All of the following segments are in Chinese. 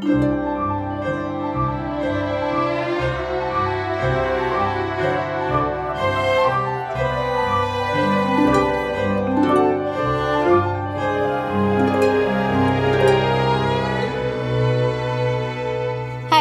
嗨，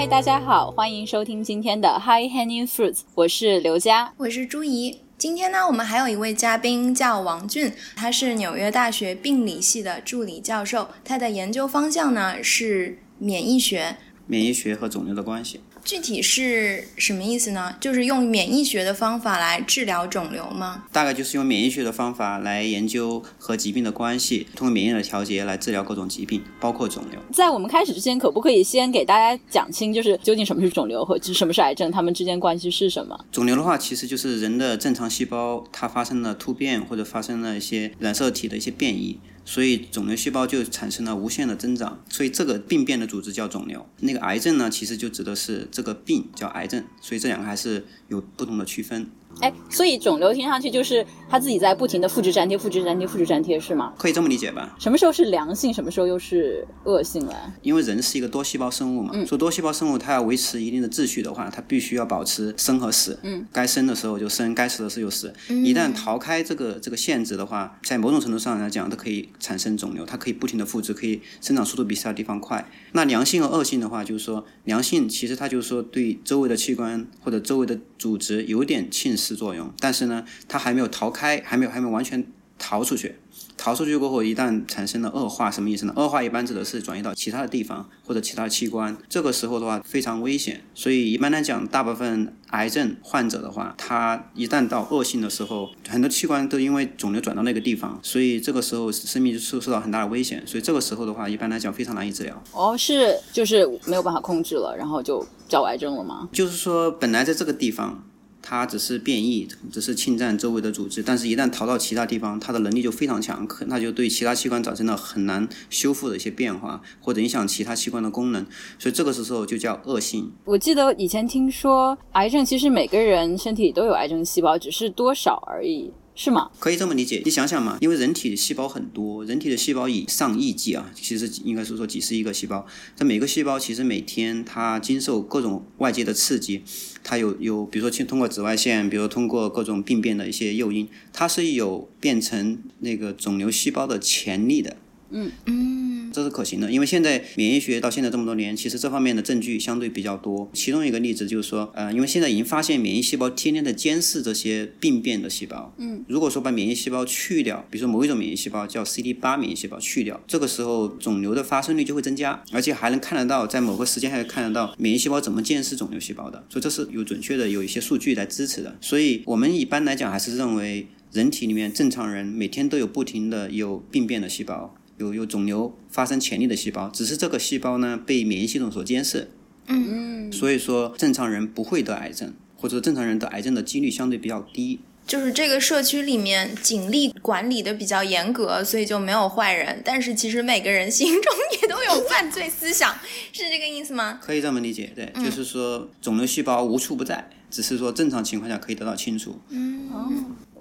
大家好，欢迎收听今天的 High Hanging Fruits，我是刘佳。我是朱怡。今天呢，我们还有一位嘉宾叫王俊，他是纽约大学病理系的助理教授，他的研究方向呢是免疫学。免疫学和肿瘤的关系。具体是什么意思呢？就是用免疫学的方法来治疗肿瘤吗？大概就是用免疫学的方法来研究和疾病的关系，通过免疫的调节来治疗各种疾病，包括肿瘤。在我们开始之前，可不可以先给大家讲清，就是究竟什么是肿瘤和什么是癌症，它们之间关系是什么？肿瘤的话，其实就是人的正常细胞它发生了突变或者发生了一些染色体的一些变异。所以肿瘤细胞就产生了无限的增长，所以这个病变的组织叫肿瘤。那个癌症呢，其实就指的是这个病叫癌症，所以这两个还是有不同的区分。哎，所以肿瘤听上去就是它自己在不停的复制粘贴、复制粘贴、复制粘贴，是吗？可以这么理解吧？什么时候是良性，什么时候又是恶性了？因为人是一个多细胞生物嘛，说多细胞生物它要维持一定的秩序的话，它必须要保持生和死。嗯，该生的时候就生，该死的时候就死。一旦逃开这个这个限制的话，在某种程度上来讲，它可以产生肿瘤，它可以不停的复制，可以生长速度比其他地方快。那良性和恶性的话，就是说良性其实它就是说对周围的器官或者周围的组织有点侵蚀作用，但是呢，它还没有逃开，还没有还没有完全逃出去。逃出去过后，一旦产生了恶化，什么意思呢？恶化一般指的是转移到其他的地方或者其他的器官，这个时候的话非常危险。所以一般来讲，大部分癌症患者的话，他一旦到恶性的时候，很多器官都因为肿瘤转到那个地方，所以这个时候生命就受受到很大的危险。所以这个时候的话，一般来讲非常难以治疗。哦，是就是没有办法控制了，然后就找癌症了吗？就是说，本来在这个地方。它只是变异，只是侵占周围的组织，但是一旦逃到其他地方，它的能力就非常强，可那就对其他器官产生了很难修复的一些变化，或者影响其他器官的功能，所以这个时候就叫恶性。我记得以前听说，癌症其实每个人身体都有癌症细胞，只是多少而已。是吗？可以这么理解。你想想嘛，因为人体的细胞很多，人体的细胞以上亿计啊，其实应该是说几十亿个细胞。这每个细胞其实每天它经受各种外界的刺激，它有有，比如说通过紫外线，比如通过各种病变的一些诱因，它是有变成那个肿瘤细胞的潜力的。嗯嗯，这是可行的，因为现在免疫学到现在这么多年，其实这方面的证据相对比较多。其中一个例子就是说，呃，因为现在已经发现免疫细胞天天的监视这些病变的细胞。嗯，如果说把免疫细胞去掉，比如说某一种免疫细胞叫 CD 八免疫细胞去掉，这个时候肿瘤的发生率就会增加，而且还能看得到，在某个时间还看得到免疫细胞怎么监视肿瘤细胞的，所以这是有准确的有一些数据来支持的。所以我们一般来讲还是认为，人体里面正常人每天都有不停的有病变的细胞。有有肿瘤发生潜力的细胞，只是这个细胞呢被免疫系统所监视。嗯嗯。所以说，正常人不会得癌症，或者正常人得癌症的几率相对比较低。就是这个社区里面警力管理的比较严格，所以就没有坏人。但是其实每个人心中也都有犯罪思想，是这个意思吗？可以这么理解，对，就是说肿瘤细胞无处不在，只是说正常情况下可以得到清除。嗯哦。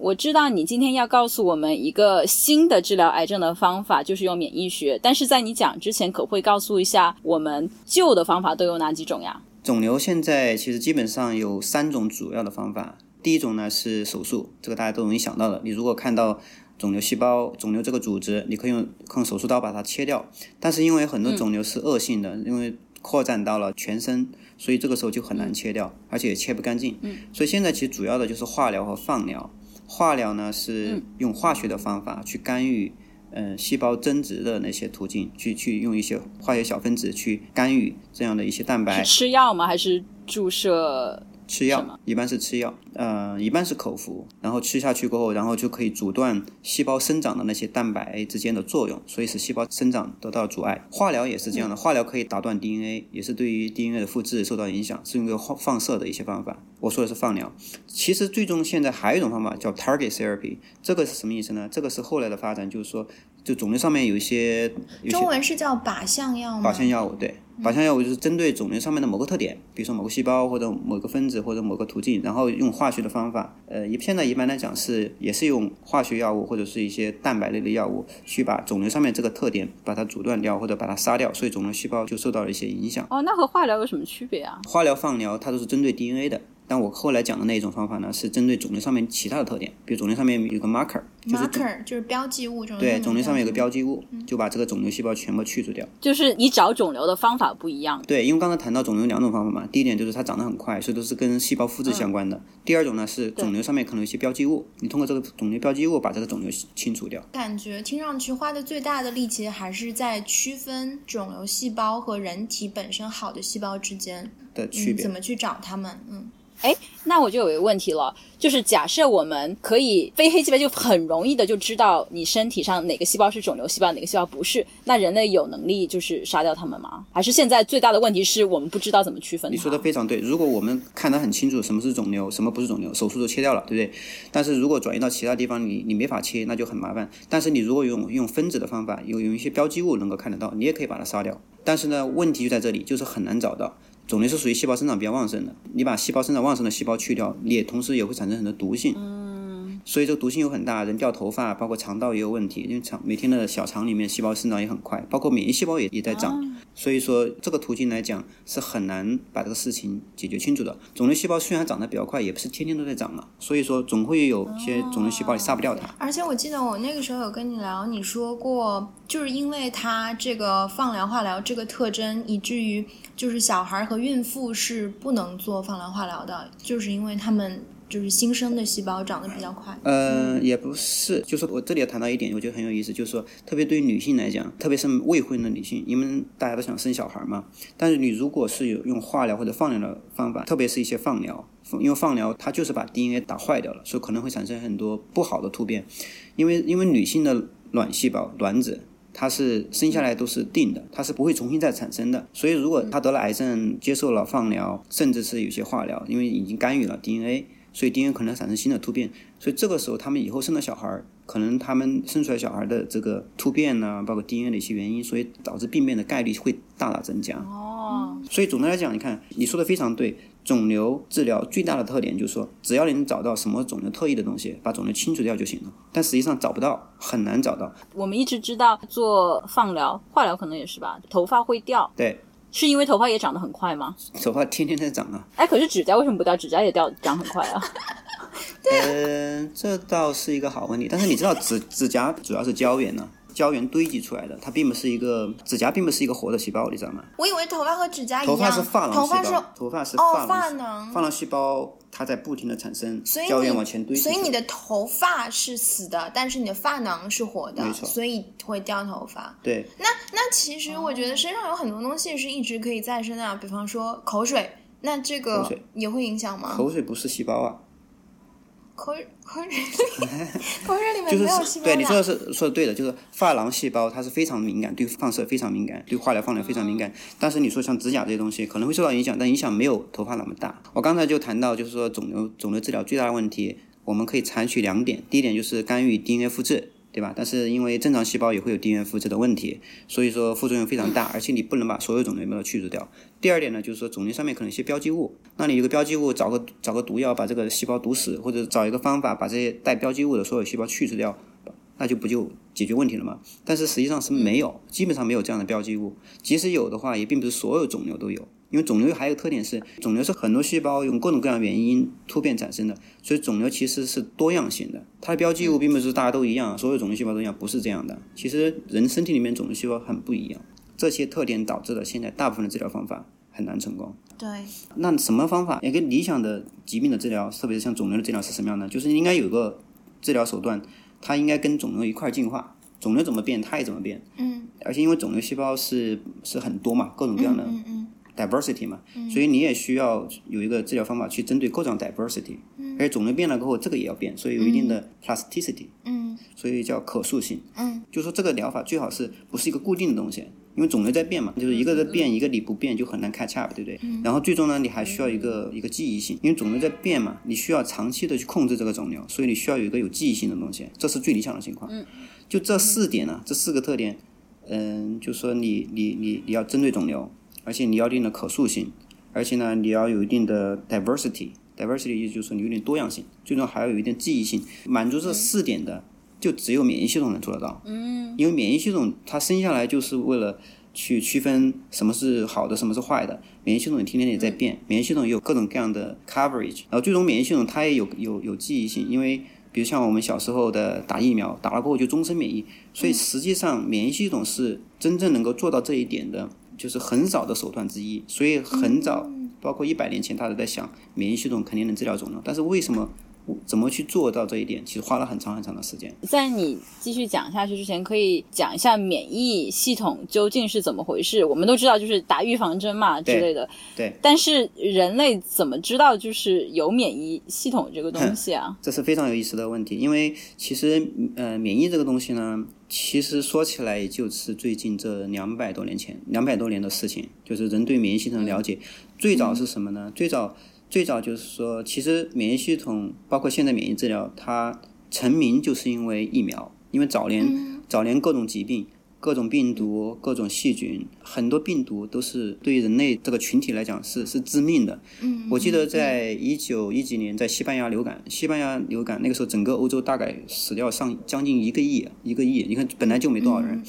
我知道你今天要告诉我们一个新的治疗癌症的方法，就是用免疫学。但是在你讲之前，可不可以告诉一下我们旧的方法都有哪几种呀？肿瘤现在其实基本上有三种主要的方法。第一种呢是手术，这个大家都容易想到的。你如果看到肿瘤细胞、肿瘤这个组织，你可以用用手术刀把它切掉。但是因为很多肿瘤是恶性的，因为扩展到了全身，所以这个时候就很难切掉，而且也切不干净。嗯。所以现在其实主要的就是化疗和放疗。化疗呢是用化学的方法去干预，嗯，细胞增殖的那些途径，去去用一些化学小分子去干预这样的一些蛋白。是吃药吗？还是注射？吃药，一般是吃药，呃，一般是口服，然后吃下去过后，然后就可以阻断细胞生长的那些蛋白之间的作用，所以使细胞生长得到阻碍。化疗也是这样的，化疗可以打断 DNA，也是对于 DNA 的复制受到影响，是用个放放射的一些方法。我说的是放疗，其实最终现在还有一种方法叫 target therapy，这个是什么意思呢？这个是后来的发展，就是说就肿瘤上面有一些中文是叫靶向药吗？靶向药物，对，靶向药物就是针对肿瘤上面的某个特点，比如说某个细胞或者某个分子或者某个途径，然后用化学的方法，呃，一现在一般来讲是也是用化学药物或者是一些蛋白类的药物去把肿瘤上面这个特点把它阻断掉或者把它杀掉，所以肿瘤细胞就受到了一些影响。哦，那和化疗有什么区别啊？化疗、放疗它都是针对 DNA 的。但我后来讲的那一种方法呢，是针对肿瘤上面其他的特点，比如肿瘤上面有个 marker，就是 marker 就是标记物，肿瘤对肿瘤上面有个标标记物，就把这个肿瘤细胞全部去除掉。就是你找肿瘤的方法不一样。对，因为刚才谈到肿瘤有两种方法嘛，第一点就是它长得很快，所以都是跟细胞复制相关的。第二种呢是肿瘤上面可能有一些标记物，你通过这个肿瘤标记物把这个肿瘤清除掉。感觉听上去花的最大的力气还是在区分肿瘤细胞和人体本身好的细胞之间的区别。嗯怎么去找它们？嗯，哎，那我就有一个问题了，就是假设我们可以非黑即白，就很容易的就知道你身体上哪个细胞是肿瘤细胞，哪个细胞不是，那人类有能力就是杀掉它们吗？还是现在最大的问题是我们不知道怎么区分？你说的非常对。如果我们看得很清楚什么是肿瘤，什么不是肿瘤，手术都切掉了，对不对？但是如果转移到其他地方，你你没法切，那就很麻烦。但是你如果用用分子的方法，有有一些标记物能够看得到，你也可以把它杀掉。但是呢，问题就在这里，就是很难找到。肿瘤是属于细胞生长比较旺盛的，你把细胞生长旺盛的细胞去掉，你也同时也会产生很多毒性。所以这个毒性又很大，人掉头发，包括肠道也有问题，因为肠每天的小肠里面细胞生长也很快，包括免疫细胞也也在长。所以说这个途径来讲是很难把这个事情解决清楚的。肿瘤细胞虽然长得比较快，也不是天天都在长嘛，所以说总会有些肿瘤细胞你杀不掉它。而且我记得我那个时候有跟你聊，你说过，就是因为它这个放疗、化疗这个特征，以至于就是小孩和孕妇是不能做放疗、化疗的，就是因为他们就是新生的细胞长得比较快。呃，也不是，就是我这里要谈到一点，我觉得很有意思，就是说，特别对于女性来讲，特别是未婚的女性，因为大家都想生小孩嘛。但是你如果是有用化疗或者放疗的方法，特别是一些放疗，因为放疗它就是把 DNA 打坏掉了，所以可能会产生很多不好的突变。因为因为女性的卵细胞卵子。它是生下来都是定的，它是不会重新再产生的。所以，如果她得了癌症，接受了放疗，甚至是有些化疗，因为已经干预了 DNA，所以 DNA 可能产生新的突变。所以这个时候，他们以后生的小孩儿，可能他们生出来小孩的这个突变呢，包括 DNA 的一些原因，所以导致病变的概率会大大增加。哦，所以总的来讲，你看你说的非常对。肿瘤治疗最大的特点就是说，只要你能找到什么肿瘤特异的东西，把肿瘤清除掉就行了。但实际上找不到，很难找到。我们一直知道做放疗、化疗可能也是吧，头发会掉，对，是因为头发也长得很快吗？头发天天在长啊。哎，可是指甲为什么不掉？指甲也掉长很快啊。呃，这倒是一个好问题。但是你知道指指甲主要是胶原呢、胶原堆积出来的，它并不是一个指甲，并不是一个活的细胞，你知道吗？我以为头发和指甲一样，头发是发囊细头发是胞，头发是哦珐珐琅琅珐琅细胞，它在不停的产生所以胶原往前堆积。所以你的头发是死的，但是你的发囊是活的没，错。所以会掉头发。对。那那其实我觉得身上有很多东西是一直可以再生的啊，比方说口水，那这个也会影响吗？口水不是细胞啊，口口水 口水里面就是没有细胞对你说的的。是说的对的，就是发囊细胞它是非常敏感，对放射非常敏感，对化疗放疗非常敏感。但是你说像指甲这些东西可能会受到影响，但影响没有头发那么大。我刚才就谈到，就是说肿瘤肿瘤治疗最大的问题，我们可以采取两点，第一点就是干预 DNA 复制。对吧？但是因为正常细胞也会有 DNA 复制的问题，所以说副作用非常大，而且你不能把所有肿瘤都去除掉。第二点呢，就是说肿瘤上面可能一些标记物，那你有个标记物，找个找个毒药把这个细胞毒死，或者找一个方法把这些带标记物的所有细胞去除掉，那就不就解决问题了吗？但是实际上是没有，基本上没有这样的标记物。即使有的话，也并不是所有肿瘤都有，因为肿瘤还有个特点是，肿瘤是很多细胞用各种各样的原因突变产生的，所以肿瘤其实是多样性的。它的标记物并不是大家都一样，所有肿瘤细胞都一样，不是这样的。其实人身体里面肿瘤细胞很不一样，这些特点导致了现在大部分的治疗方法很难成功。对，那什么方法？一个理想的疾病的治疗，特别是像肿瘤的治疗是什么样的？就是应该有个治疗手段，它应该跟肿瘤一块儿进化，肿瘤怎么变，它也怎么变。嗯而且因为肿瘤细胞是是很多嘛，各种各样的嗯嗯 diversity 嘛，所以你也需要有一个治疗方法去针对各种 diversity。而且肿瘤变了过后，这个也要变，所以有一定的 plasticity，嗯。所以叫可塑性。嗯，就说这个疗法最好是不是一个固定的东西，因为肿瘤在变嘛，就是一个在变，一个你不变就很难 catch up，对不对？然后最终呢，你还需要一个一个记忆性，因为肿瘤在变嘛，你需要长期的去控制这个肿瘤，所以你需要有一个有记忆性的东西，这是最理想的情况。就这四点呢，这四个特点，嗯，就说你你你你要针对肿瘤，而且你要一定的可塑性，而且呢，你要有一定的 diversity。diversity 意思就是说你有点多样性，最终还要有一定记忆性，满足这四点的，就只有免疫系统能做得到。嗯，因为免疫系统它生下来就是为了去区分什么是好的，什么是坏的。免疫系统天天也在变，免疫系统有各种各样的 coverage，然后最终免疫系统它也有有有记忆性，因为比如像我们小时候的打疫苗，打了过后就终身免疫，所以实际上免疫系统是真正能够做到这一点的，就是很少的手段之一，所以很早。包括一百年前，他都在想免疫系统肯定能治疗肿瘤，但是为什么怎么去做到这一点？其实花了很长很长的时间。在你继续讲下去之前，可以讲一下免疫系统究竟是怎么回事？我们都知道就是打预防针嘛之类的。对。但是人类怎么知道就是有免疫系统这个东西啊？这是非常有意思的问题，因为其实呃，免疫这个东西呢。其实说起来，也就是最近这两百多年前、两百多年的事情，就是人对免疫系统的了解。最早是什么呢？最早最早就是说，其实免疫系统包括现在免疫治疗，它成名就是因为疫苗，因为早年早年各种疾病。各种病毒、各种细菌，很多病毒都是对于人类这个群体来讲是是致命的。嗯，我记得在一九一几年，在西班牙流感，西班牙流感那个时候，整个欧洲大概死掉上将近一个亿，一个亿。你看本来就没多少人，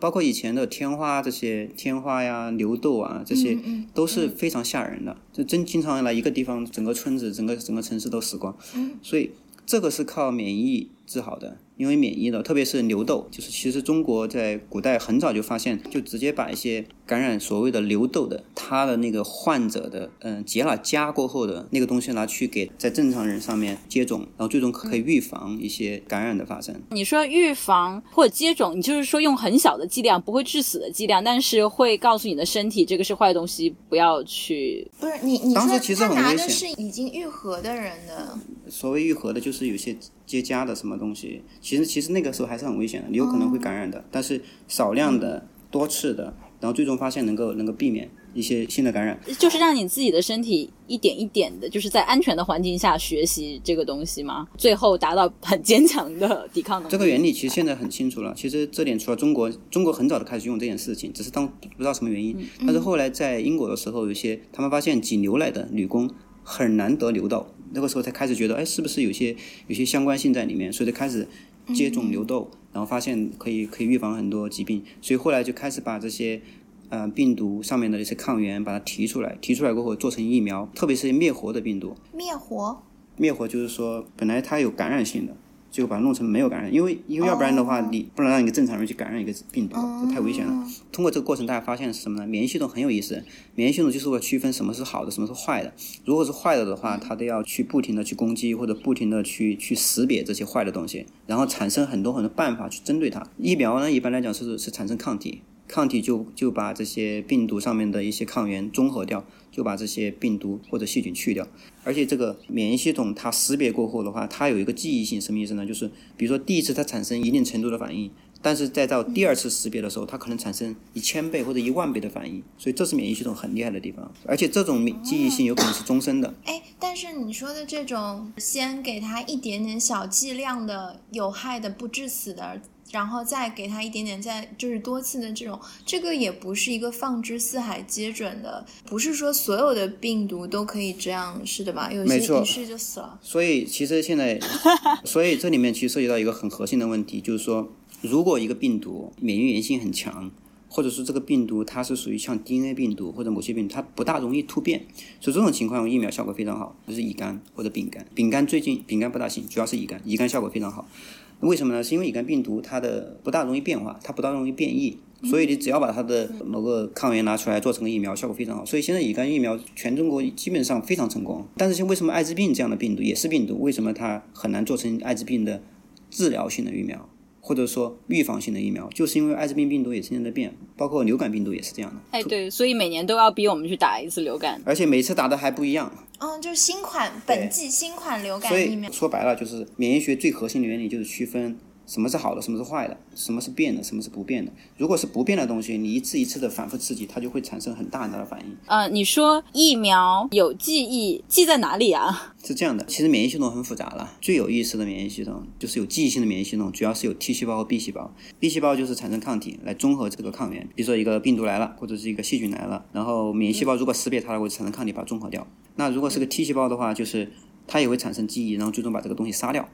包括以前的天花这些天花呀、牛痘啊这些，都是非常吓人的。就真经常来一个地方，整个村子、整个整个城市都死光。所以这个是靠免疫治好的。因为免疫的，特别是牛痘，就是其实中国在古代很早就发现，就直接把一些感染所谓的牛痘的，他的那个患者的，嗯，结了痂过后的那个东西拿去给在正常人上面接种，然后最终可以预防一些感染的发生。你说预防或者接种，你就是说用很小的剂量，不会致死的剂量，但是会告诉你的身体这个是坏东西，不要去。不是你，你说他拿的是已经愈合的人的。所谓愈合的，就是有些结痂的什么东西。其实其实那个时候还是很危险的，你有可能会感染的。但是少量的、多次的，然后最终发现能够能够避免一些新的感染。就是让你自己的身体一点一点的，就是在安全的环境下学习这个东西吗？最后达到很坚强的抵抗能力。这个原理其实现在很清楚了。其实这点除了中国，中国很早的开始用这件事情，只是当不知道什么原因。但是后来在英国的时候，有些他们发现挤牛奶的女工很难得牛痘，那个时候才开始觉得，哎，是不是有些有些相关性在里面？所以就开始。接种牛痘，然后发现可以可以预防很多疾病，所以后来就开始把这些，呃，病毒上面的一些抗原把它提出来，提出来过后做成疫苗，特别是灭活的病毒。灭活？灭活就是说本来它有感染性的。就把它弄成没有感染，因为因为要不然的话，你不能让一个正常人去感染一个病毒，这太危险了。通过这个过程，大家发现是什么呢？免疫系统很有意思，免疫系统就是为了区分什么是好的，什么是坏的。如果是坏的的话，它都要去不停的去攻击，或者不停的去去识别这些坏的东西，然后产生很多很多办法去针对它。疫苗呢，一般来讲是是产生抗体。抗体就就把这些病毒上面的一些抗原中和掉，就把这些病毒或者细菌去掉。而且这个免疫系统它识别过后的话，它有一个记忆性，什么意思呢？就是比如说第一次它产生一定程度的反应，但是再到第二次识别的时候，它可能产生一千倍或者一万倍的反应。所以这是免疫系统很厉害的地方。而且这种记忆性有可能是终身的。哎，但是你说的这种先给它一点点小剂量的有害的不致死的。然后再给他一点点，再就是多次的这种，这个也不是一个放之四海皆准的，不是说所有的病毒都可以这样，是的吧？有些一试就死了。所以其实现在，所以这里面其实涉及到一个很核心的问题，就是说，如果一个病毒免疫原性很强，或者说这个病毒它是属于像 DNA 病毒或者某些病毒，它不大容易突变，所以这种情况用疫苗效果非常好，就是乙肝或者丙肝。丙肝最近丙肝不大行，主要是乙肝，乙肝效果非常好。为什么呢？是因为乙肝病毒它的不大容易变化，它不大容易变异，所以你只要把它的某个抗原拿出来做成个疫苗，效果非常好。所以现在乙肝疫苗全中国基本上非常成功。但是像为什么艾滋病这样的病毒也是病毒，为什么它很难做成艾滋病的治疗性的疫苗？或者说预防性的疫苗，就是因为艾滋病病毒也天天在变，包括流感病毒也是这样的。哎，对，所以每年都要逼我们去打一次流感，而且每次打的还不一样。嗯，就是新款本季新款流感疫苗。说白了，就是免疫学最核心的原理就是区分什么是好的，什么是坏的，什么是变的，什么是不变的。如果是不变的东西，你一次一次的反复刺激，它就会产生很大很大的反应。呃，你说疫苗有记忆，记在哪里啊？是这样的，其实免疫系统很复杂了。最有意思的免疫系统就是有记忆性的免疫系统，主要是有 T 细胞和 B 细胞。B 细胞就是产生抗体来中和这个抗原，比如说一个病毒来了，或者是一个细菌来了，然后免疫细胞如果识别它了，会产生抗体把它中和掉。那如果是个 T 细胞的话，就是它也会产生记忆，然后最终把这个东西杀掉。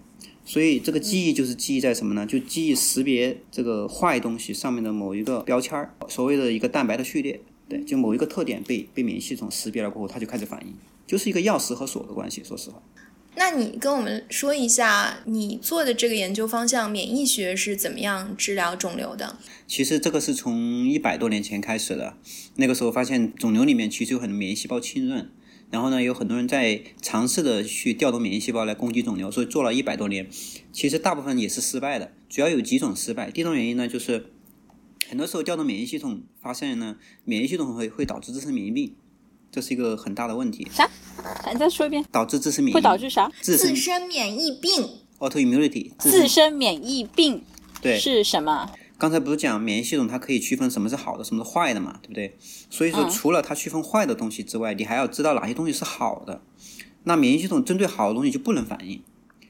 所以这个记忆就是记忆在什么呢？就记忆识别这个坏东西上面的某一个标签儿，所谓的一个蛋白的序列。对，就某一个特点被被免疫系统识别了过后，它就开始反应，就是一个钥匙和锁的关系。说实话。那你跟我们说一下，你做的这个研究方向免疫学是怎么样治疗肿瘤的？其实这个是从一百多年前开始的，那个时候发现肿瘤里面其实有很多免疫细胞浸润，然后呢，有很多人在尝试的去调动免疫细胞来攻击肿瘤，所以做了一百多年，其实大部分也是失败的，主要有几种失败。第一种原因呢，就是很多时候调动免疫系统发现呢，免疫系统会会导致自身免疫病。这是一个很大的问题。啥？你再说一遍。导致自身免疫会导致啥？自自身免疫病。autoimmunity。自身免疫病对是什么？刚才不是讲免疫系统它可以区分什么是好的，什么是坏的嘛，对不对？所以说，除了它区分坏的东西之外，你还要知道哪些东西是好的。那免疫系统针对好的东西就不能反应，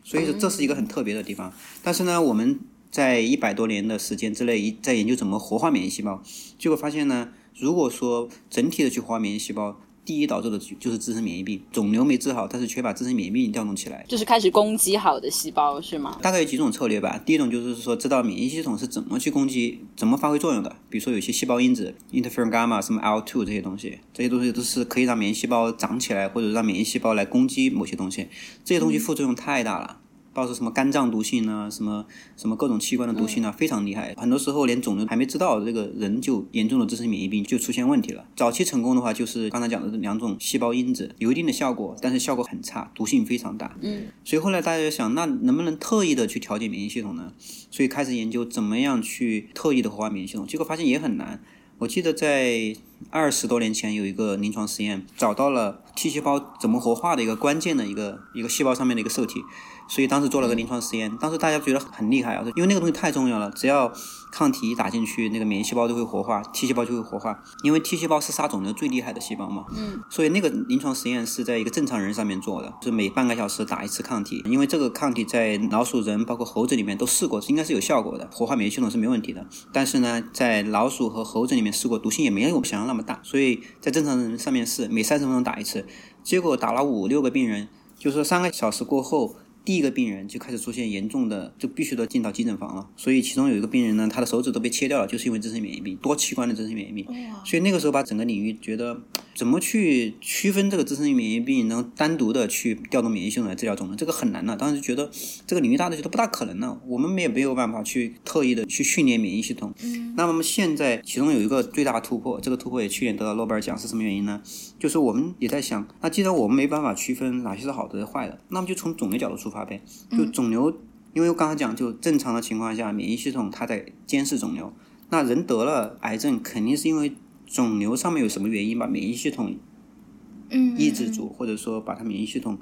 所以说这是一个很特别的地方。但是呢，我们在一百多年的时间之内，一在研究怎么活化免疫细胞，结果发现呢，如果说整体的去活化免疫细胞，第一导致的就是自身免疫病，肿瘤没治好，但是却把自身免疫病调动起来。就是开始攻击好的细胞是吗？大概有几种策略吧。第一种就是说，知道免疫系统是怎么去攻击、怎么发挥作用的。比如说，有些细胞因子 interferon gamma、什么 IL-2 这些东西，这些东西都是可以让免疫细胞长起来，或者让免疫细胞来攻击某些东西。这些东西副作用太大了。包括什么肝脏毒性呢？什么什么各种器官的毒性呢？非常厉害。很多时候连肿瘤还没知道，这个人就严重的自身免疫病就出现问题了。早期成功的话，就是刚才讲的这两种细胞因子有一定的效果，但是效果很差，毒性非常大。嗯。所以后来大家就想，那能不能特意的去调节免疫系统呢？所以开始研究怎么样去特意的活化免疫系统，结果发现也很难。我记得在二十多年前有一个临床实验，找到了 T 细胞怎么活化的一个关键的一个一个细胞上面的一个受体。所以当时做了个临床实验，当时大家觉得很厉害啊，因为那个东西太重要了，只要抗体一打进去，那个免疫细胞都会活化，T 细胞就会活化，因为 T 细胞是杀肿瘤最厉害的细胞嘛。嗯。所以那个临床实验是在一个正常人上面做的，就是每半个小时打一次抗体，因为这个抗体在老鼠、人包括猴子里面都试过，应该是有效果的，活化免疫系统是没问题的。但是呢，在老鼠和猴子里面试过，毒性也没有我们想象那么大，所以在正常人上面试，每三十分钟打一次，结果打了五六个病人，就说三个小时过后。第一个病人就开始出现严重的，就必须得进到急诊房了。所以其中有一个病人呢，他的手指都被切掉了，就是因为自身免疫病，多器官的自身免疫病。所以那个时候把整个领域觉得怎么去区分这个自身免疫病，然后单独的去调动免疫系统来治疗肿瘤，这个很难的。当时觉得这个领域大家觉得不大可能呢，我们也没有办法去特意的去训练免疫系统。嗯。那么现在其中有一个最大突破，这个突破也去年得到诺贝尔奖，是什么原因呢？就是我们也在想，那既然我们没办法区分哪些是好的坏的，那么就从肿瘤角度出发呗。就肿瘤，因为我刚才讲，就正常的情况下，免疫系统它在监视肿瘤。那人得了癌症，肯定是因为肿瘤上面有什么原因把免疫系统嗯抑制住，或者说把它免疫系统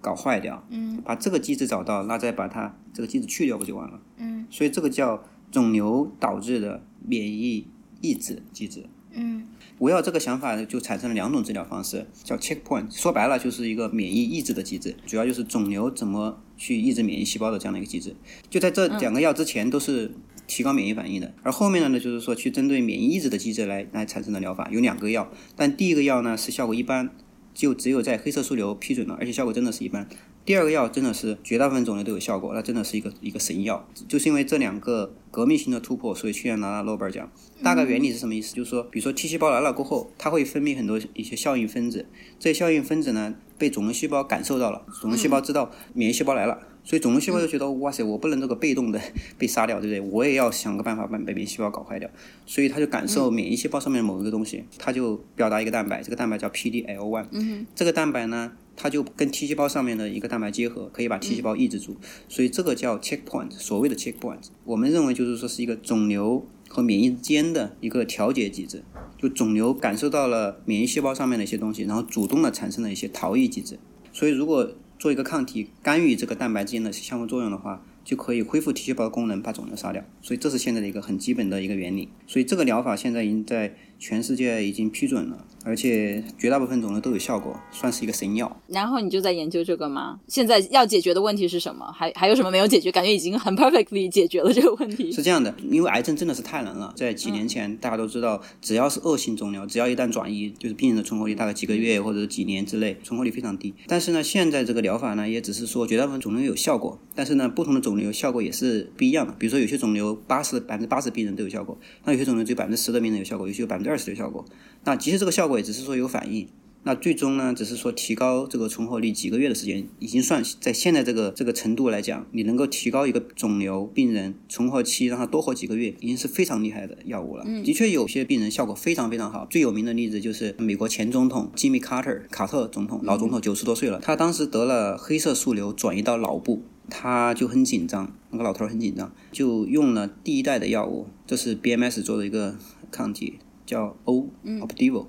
搞坏掉。嗯把这个机制找到，那再把它这个机制去掉不就完了？嗯所以这个叫肿瘤导致的免疫抑制机制。嗯围绕这个想法，就产生了两种治疗方式，叫 checkpoint，说白了就是一个免疫抑制的机制，主要就是肿瘤怎么去抑制免疫细胞的这样的一个机制。就在这两个药之前都是提高免疫反应的，而后面的呢，就是说去针对免疫抑制的机制来来产生的疗法，有两个药，但第一个药呢是效果一般，就只有在黑色素瘤批准了，而且效果真的是一般。第二个药真的是绝大部分肿瘤都有效果，那真的是一个一个神药。就是因为这两个革命性的突破，所以去年拿了诺贝尔奖。大概原理是什么意思？就是说，比如说 T 细胞来了过后，它会分泌很多一些效应分子，这些效应分子呢被肿瘤细胞感受到了，肿瘤细胞知道免疫细胞来了，所以肿瘤细胞就觉得哇塞，我不能这个被动的被杀掉，对不对？我也要想个办法把免疫细胞搞坏掉，所以他就感受免疫细胞上面某一个东西，它就表达一个蛋白，这个蛋白叫 PDL1，嗯这个蛋白呢。它就跟 T 细胞上面的一个蛋白结合，可以把 T 细胞抑制住，所以这个叫 checkpoint，所谓的 checkpoint，我们认为就是说是一个肿瘤和免疫之间的一个调节机制，就肿瘤感受到了免疫细胞上面的一些东西，然后主动的产生了一些逃逸机制，所以如果做一个抗体干预这个蛋白之间的相互作用的话，就可以恢复 T 细胞的功能，把肿瘤杀掉。所以这是现在的一个很基本的一个原理。所以这个疗法现在已经在全世界已经批准了，而且绝大部分肿瘤都有效果，算是一个神药。然后你就在研究这个吗？现在要解决的问题是什么？还还有什么没有解决？感觉已经很 perfectly 解决了这个问题。是这样的，因为癌症真的是太难了。在几年前，大家都知道，只要是恶性肿瘤，只要一旦转移，就是病人的存活率大概几个月或者是几年之内，存活率非常低。但是呢，现在这个疗法呢，也只是说绝大部分肿瘤有效果，但是呢，不同的肿瘤效果也是不一样的。比如说，有些肿瘤八十百分之八十病人都有效果，那有些肿瘤只有百分之十的病人有效果，有些有百分之二十的效果。那其实这个效果也只是说有反应，那最终呢，只是说提高这个存活率几个月的时间，已经算在现在这个这个程度来讲，你能够提高一个肿瘤病人存活期，让他多活几个月，已经是非常厉害的药物了。的确，有些病人效果非常非常好。最有名的例子就是美国前总统吉米卡特，卡特总统，老总统九十多岁了，他当时得了黑色素瘤转移到脑部，他就很紧张，那个老头很紧张，就用了第一代的药物，这是 BMS 做的一个抗体。叫 O，Opdivo，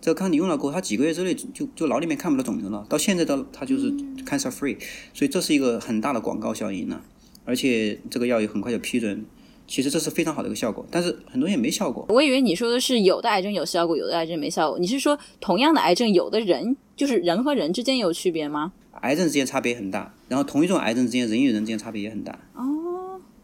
这个抗体用了过后，他几个月之内就就脑里面看不到肿瘤了，到现在到他就是 cancer free，所以这是一个很大的广告效应呢，而且这个药也很快就批准，其实这是非常好的一个效果，但是很多人也没效果。我以为你说的是有的癌症有效果，有的癌症没效果，你是说同样的癌症，有的人就是人和人之间有区别吗？癌症之间差别很大，然后同一种癌症之间，人与人之间差别也很大。哦。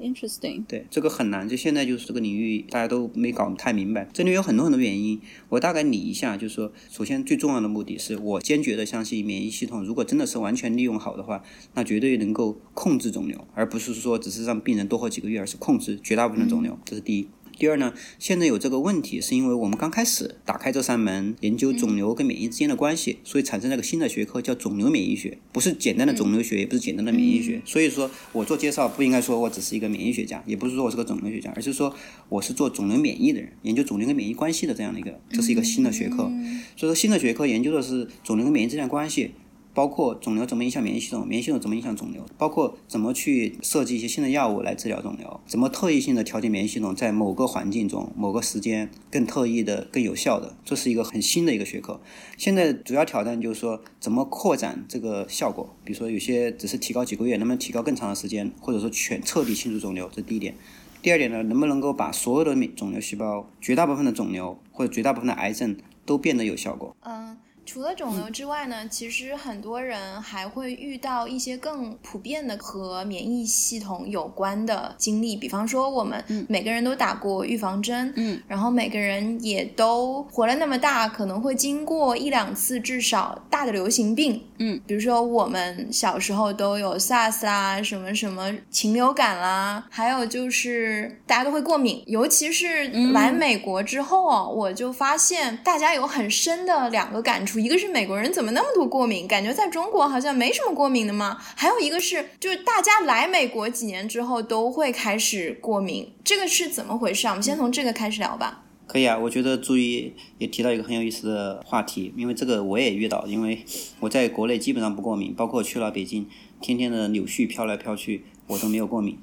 Interesting，对这个很难，就现在就是这个领域大家都没搞太明白，这里有很多很多原因。我大概理一下，就是说，首先最重要的目的是我坚决的相信免疫系统，如果真的是完全利用好的话，那绝对能够控制肿瘤，而不是说只是让病人多活几个月，而是控制绝大部分的肿瘤，这是第一。第二呢，现在有这个问题，是因为我们刚开始打开这扇门，研究肿瘤跟免疫之间的关系，所以产生了个新的学科叫肿瘤免疫学，不是简单的肿瘤学，也不是简单的免疫学。所以说我做介绍不应该说我只是一个免疫学家，也不是说我是个肿瘤学家，而是说我是做肿瘤免疫的人，研究肿瘤跟免疫关系的这样的一个，这是一个新的学科。所以说新的学科研究的是肿瘤跟免疫之间的关系。包括肿瘤怎么影响免疫系统，免疫系统怎么影响肿瘤，包括怎么去设计一些新的药物来治疗肿瘤，怎么特异性的调节免疫系统，在某个环境中、某个时间更特异的、更有效的，这是一个很新的一个学科。现在主要挑战就是说，怎么扩展这个效果，比如说有些只是提高几个月，能不能提高更长的时间，或者说全彻底清除肿瘤，这第一点。第二点呢，能不能够把所有的肿瘤细胞、绝大部分的肿瘤或者绝大部分的癌症都变得有效果？嗯。除了肿瘤之外呢，其实很多人还会遇到一些更普遍的和免疫系统有关的经历，比方说我们每个人都打过预防针，嗯，然后每个人也都活了那么大，可能会经过一两次至少大的流行病，嗯，比如说我们小时候都有 SARS 啦，什么什么禽流感啦，还有就是大家都会过敏，尤其是来美国之后啊，我就发现大家有很深的两个感触。一个是美国人怎么那么多过敏，感觉在中国好像没什么过敏的吗？还有一个是，就是大家来美国几年之后都会开始过敏，这个是怎么回事啊？我们先从这个开始聊吧。可以啊，我觉得朱一也提到一个很有意思的话题，因为这个我也遇到，因为我在国内基本上不过敏，包括去了北京，天天的柳絮飘来飘去，我都没有过敏。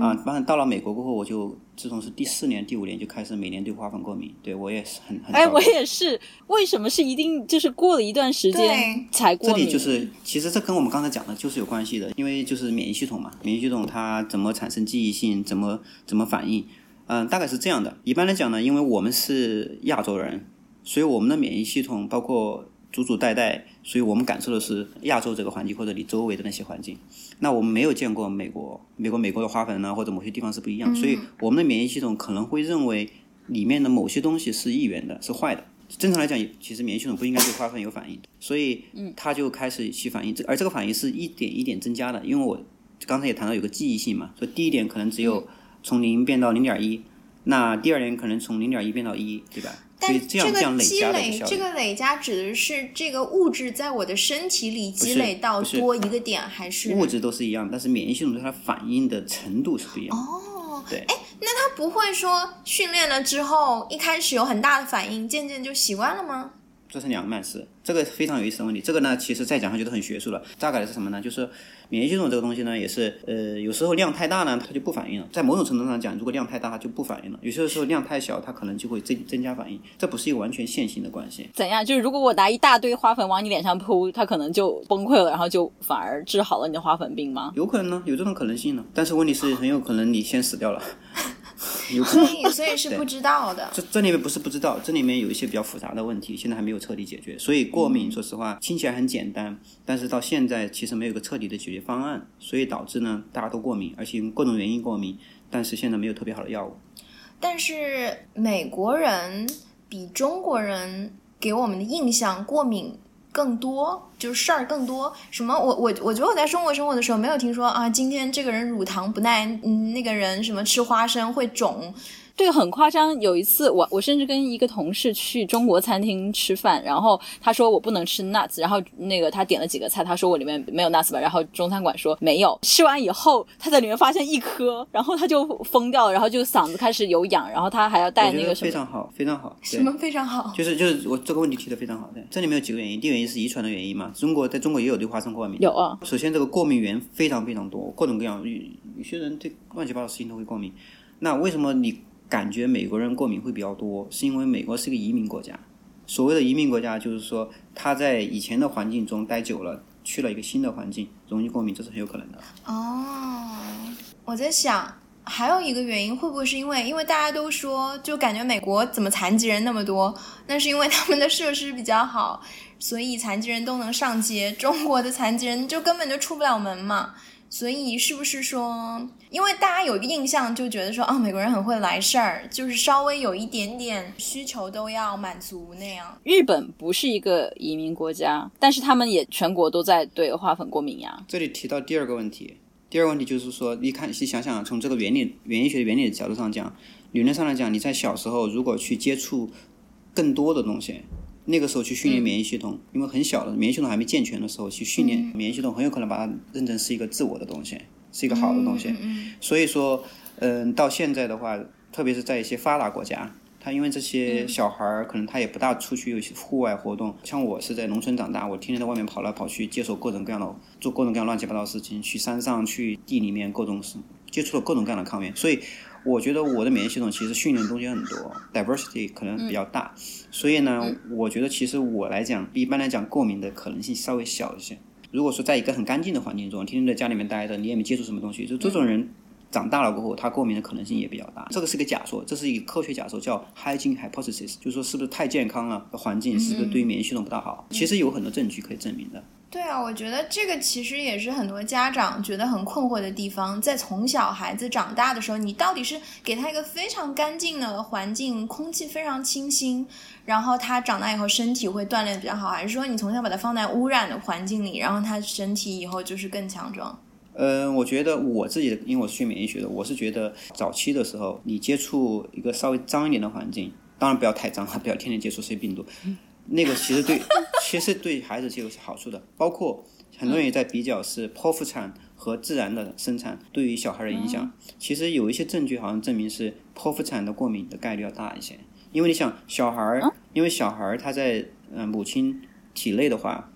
啊，反正到了美国过后，我就自从是第四年、第五年就开始每年对花粉过敏。对我也是很很。哎，我也是。为什么是一定就是过了一段时间才过敏？这里就是，其实这跟我们刚才讲的就是有关系的，因为就是免疫系统嘛，免疫系统它怎么产生记忆性，怎么怎么反应？嗯，大概是这样的。一般来讲呢，因为我们是亚洲人，所以我们的免疫系统包括。祖祖代代，所以我们感受的是亚洲这个环境，或者你周围的那些环境。那我们没有见过美国，美国美国的花粉呢，或者某些地方是不一样，所以我们的免疫系统可能会认为里面的某些东西是异源的，是坏的。正常来讲，其实免疫系统不应该对花粉有反应，所以它就开始起反应。这而这个反应是一点一点增加的，因为我刚才也谈到有个记忆性嘛，所以第一点可能只有从零变到零点一，那第二年可能从零点一变到一，对吧？但这个积累，这个累加指的是这个物质在我的身体里积累到多一个点，还是物质都是一样，但是免疫系统对它反应的程度是不一样。哦，对，哎，那它不会说训练了之后一开始有很大的反应，渐渐就习惯了吗？做成两脉试，这个非常有意思的问题。这个呢，其实再讲下去都很学术了。大概的是什么呢？就是免疫系统这个东西呢，也是呃，有时候量太大呢，它就不反应了。在某种程度上讲，如果量太大，它就不反应了；有些时候量太小，它可能就会增增加反应。这不是一个完全线性的关系。怎样？就是如果我拿一大堆花粉往你脸上扑，它可能就崩溃了，然后就反而治好了你的花粉病吗？有可能呢，有这种可能性呢。但是问题是，很有可能你先死掉了。有可所能。以所以是不知道的。这这里面不是不知道，这里面有一些比较复杂的问题，现在还没有彻底解决。所以过敏，说实话听起来很简单，但是到现在其实没有一个彻底的解决方案，所以导致呢大家都过敏，而且因各种原因过敏，但是现在没有特别好的药物。但是美国人比中国人给我们的印象过敏更多，就是事儿更多。什么？我我我觉得我在生活生活的时候没有听说啊，今天这个人乳糖不耐，嗯，那个人什么吃花生会肿。对，很夸张。有一次，我我甚至跟一个同事去中国餐厅吃饭，然后他说我不能吃 nuts，然后那个他点了几个菜，他说我里面没有 nuts 吧，然后中餐馆说没有。吃完以后，他在里面发现一颗，然后他就疯掉了，然后就嗓子开始有痒，然后他还要带那个什么。非常好，非常好。什么非常好？就是就是我这个问题提的非常好，对，这里面有几个原因，第一个原因是遗传的原因嘛，中国在中国也有对花生过敏，有啊，首先，这个过敏源非常非常多，各种各样，有有些人对乱七八糟事情都会过敏。那为什么你感觉美国人过敏会比较多？是因为美国是个移民国家。所谓的移民国家，就是说他在以前的环境中待久了，去了一个新的环境，容易过敏，这是很有可能的。哦，我在想，还有一个原因会不会是因为，因为大家都说，就感觉美国怎么残疾人那么多？那是因为他们的设施比较好，所以残疾人都能上街。中国的残疾人就根本就出不了门嘛。所以是不是说，因为大家有一个印象，就觉得说，啊，美国人很会来事儿，就是稍微有一点点需求都要满足那样。日本不是一个移民国家，但是他们也全国都在对花粉过敏呀。这里提到第二个问题，第二个问题就是说，你看，你想想，从这个原理、原理学原理的角度上讲，理论上来讲，你在小时候如果去接触更多的东西，那个时候去训练免疫系统，因为很小的免疫系统还没健全的时候去训练免疫系统，很有可能把它认成是一个自我的东西，是一个好的东西。所以说，嗯，到现在的话，特别是在一些发达国家，他因为这些小孩儿可能他也不大出去有些户外活动，像我是在农村长大，我天天在外面跑来跑去，接受各种各样的做各种各样乱七八糟的事情，去山上去地里面各种接触了各种各样的抗原，所以我觉得我的免疫系统其实训练的东西很多，diversity 可能比较大，所以呢，我觉得其实我来讲，一般来讲过敏的可能性稍微小一些。如果说在一个很干净的环境中，天天在家里面待着，你也没接触什么东西，就这种人长大了过后，他过敏的可能性也比较大。这个是个假说，这是一个科学假说，叫 hygiene hypothesis，就是说是不是太健康了，环境是不是对于免疫系统不大好？其实有很多证据可以证明的。对啊，我觉得这个其实也是很多家长觉得很困惑的地方。在从小孩子长大的时候，你到底是给他一个非常干净的环境，空气非常清新，然后他长大以后身体会锻炼比较好，还是说你从小把他放在污染的环境里，然后他身体以后就是更强壮？呃，我觉得我自己，因为我是学免疫学的，我是觉得早期的时候，你接触一个稍微脏一点的环境，当然不要太脏啊，不要天天接触这些病毒，那个其实对，其实对孩子是有好处的。包括很多人也在比较是剖腹产和自然的生产对于小孩的影响。其实有一些证据好像证明是剖腹产的过敏的概率要大一些，因为你想小孩儿，因为小孩儿他在嗯母亲体内的话。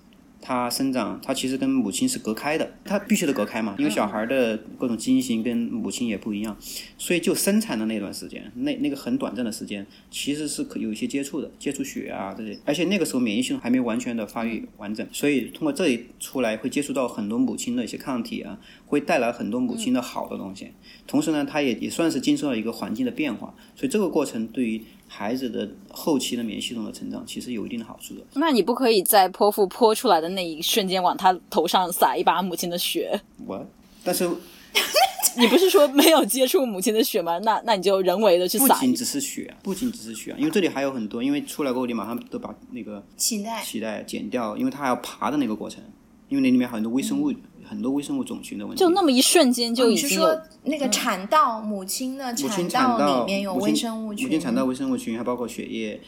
他生长，它其实跟母亲是隔开的，它必须得隔开嘛，因为小孩的各种基因型跟母亲也不一样，所以就生产的那段时间，那那个很短暂的时间，其实是可有一些接触的，接触血啊这些，而且那个时候免疫系统还没完全的发育完整，所以通过这里出来会接触到很多母亲的一些抗体啊，会带来很多母亲的好的东西，同时呢，它也也算是经受了一个环境的变化，所以这个过程对于孩子的后期的免疫系统的成长其实有一定的好处的。那你不可以在剖腹剖出来的那一瞬间往他头上撒一把母亲的血？我，但是 你不是说没有接触母亲的血吗？那那你就人为的去撒不仅只是血，不仅只是血，因为这里还有很多，因为出来过后你马上都把那个脐带脐带剪掉，因为它还要爬的那个过程，因为那里面很多微生物，很多微生物种群的问题。就那么一瞬间就哦你是已经有说那个产道母亲的母亲产产道里面有微生物群？母亲产道微生物群还包括血液，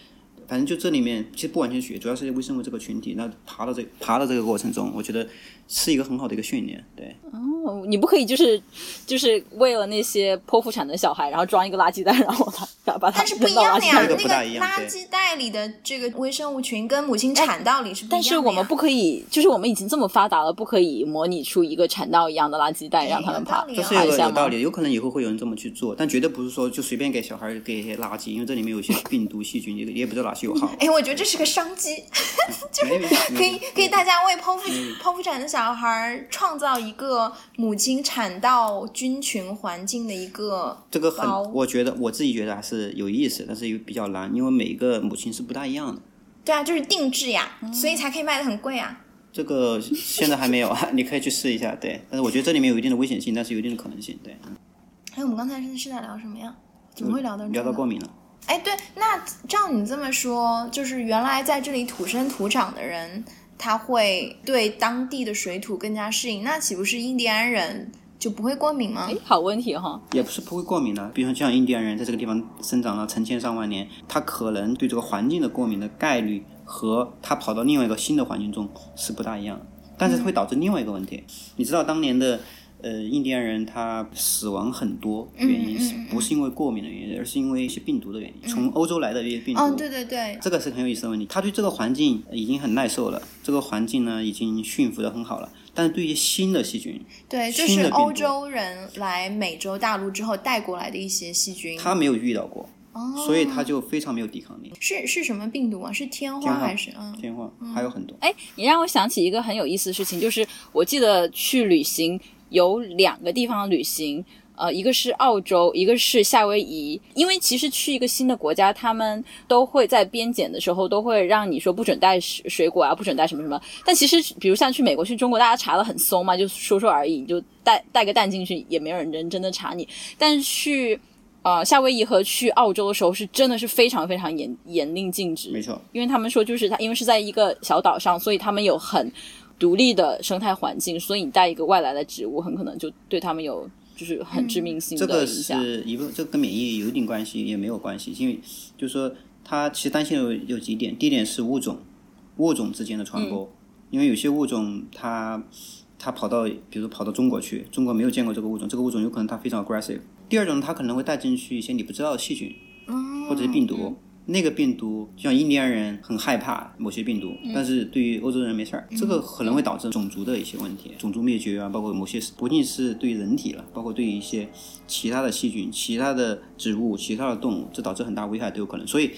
反正就这里面其实不完全血，主要是微生物这个群体。那爬到这爬到这个过程中，我觉得是一个很好的一个训练。对，哦你不可以就是就是为了那些剖腹产的小孩，然后装一个垃圾袋，然后他把它但是不扔到一样的呀，垃圾袋里那个垃圾袋里的这个微生物群跟母亲产道里是不一样的呀。但是我们不可以，就是我们已经这么发达了，不可以模拟出一个产道一样的垃圾袋，哎让他们爬有道理哦这是有道理，有可能以后会有人这么去做，但绝对不是说就随便给小孩儿给一些垃圾，因为这里面有一些病毒细菌，你也不知道哪些有好。哎，我觉得这是个商机，就是 可以可以大家为剖腹嗯剖腹产的小孩儿创造一个母亲产道菌群环境的一个这个很，我觉得我自己觉得还是有意思，但是又比较难，因为每一个母亲是不大一样的。对啊，就是定制呀，嗯所以才可以卖的很贵啊。这个现在还没有，你可以去试一下，对。但是我觉得这里面有一定的危险性，但是有一定的可能性，对。哎，我们刚才是是在聊什么呀？怎么会聊到这个？聊到过敏了，哎，对，那照你这么说，就是原来在这里土生土长的人，他会对当地的水土更加适应，那岂不是印第安人就不会过敏吗哎？，好问题哈。也不是不会过敏的。比如说像印第安人在这个地方生长了成千上万年，他可能对这个环境的过敏的概率和他跑到另外一个新的环境中是不大一样的，但是会导致另外一个问题。你知道当年的呃印第安人他死亡很多原因是不是因为过敏的原因，而是因为一些病毒的原因，从欧洲来的一些病毒。哦，对对对，这个是很有意思的问题。他对这个环境已经很耐受了，这个环境呢已经驯服的很好了，但是对于新的细菌，对，就是欧洲人来美洲大陆之后带过来的一些细菌。他没有遇到过，哦，所以他就非常没有抵抗力。是是什么病毒啊？是天花天花还是嗯？天花还有很多。哎，你让我想起一个很有意思的事情，就是我记得去旅行有两个地方旅行，呃，一个是澳洲，一个是夏威夷。因为其实去一个新的国家，他们都会在边检的时候都会让你说不准带水水果啊，不准带什么什么。但其实，比如像去美国、去中国，大家查的很松嘛，就说说而已，你就带带个蛋进去，也没有人真真的查你。但是去呃夏威夷和去澳洲的时候，是真的是非常非常严严令禁止，没错，因为他们说就是他，因为是在一个小岛上，所以他们有很独立的生态环境，所以你带一个外来的植物，很可能就对他们有就是很致命性这个的影响。是一个，这个跟免疫有一定关系，也没有关系，因为就是说它其实担心有有几点，第一点是物种物种之间的传播，因为有些物种它它跑到比如说跑到中国去，中国没有见过这个物种，这个物种有可能它非常 aggressive。第二种，它可能会带进去一些你不知道的细菌，或者是病毒。那个病毒，就像印第安人很害怕某些病毒，但是对于欧洲人没事儿，这个可能会导致种族的一些问题，种族灭绝啊，包括某些不仅是对人体了，包括对于一些其他的细菌、其他的植物、其他的动物，这导致很大危害都有可能。所以，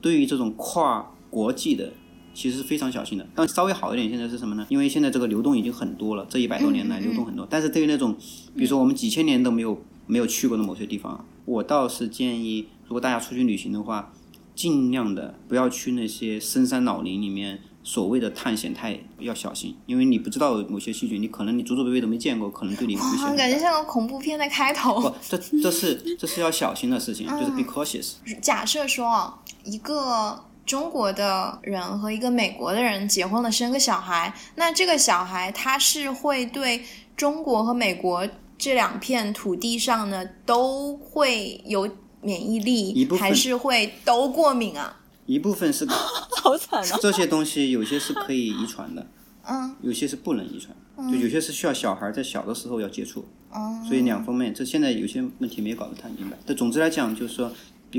对于这种跨国际的，其实是非常小心的。但稍微好一点，现在是什么呢？因为现在这个流动已经很多了，这一百多年来流动很多。但是对于那种，比如说我们几千年都没有没有去过的某些地方，我倒是建议，如果大家出去旅行的话，尽量的不要去那些深山老林里面。所谓的探险太要小心，因为你不知道某些细菌，你可能你祖祖辈辈都没见过，可能对你危险啊，很大。感觉像个恐怖片的开头。不，这这是这是要小心的事情，就是 be cautious。假设说，一个中国的人和一个美国的人结婚了，生个小孩，那这个小孩他是会对中国和美国这两片土地上呢都会有免疫一力，还是会都过敏啊？一部分是 好惨啊！这些东西，有些是可以遗传的，嗯，有些是不能遗传，就有些是需要小孩在小的时候要接触，哦，所以两方面，这现在有些问题没搞得太明白。但总之来讲，就是说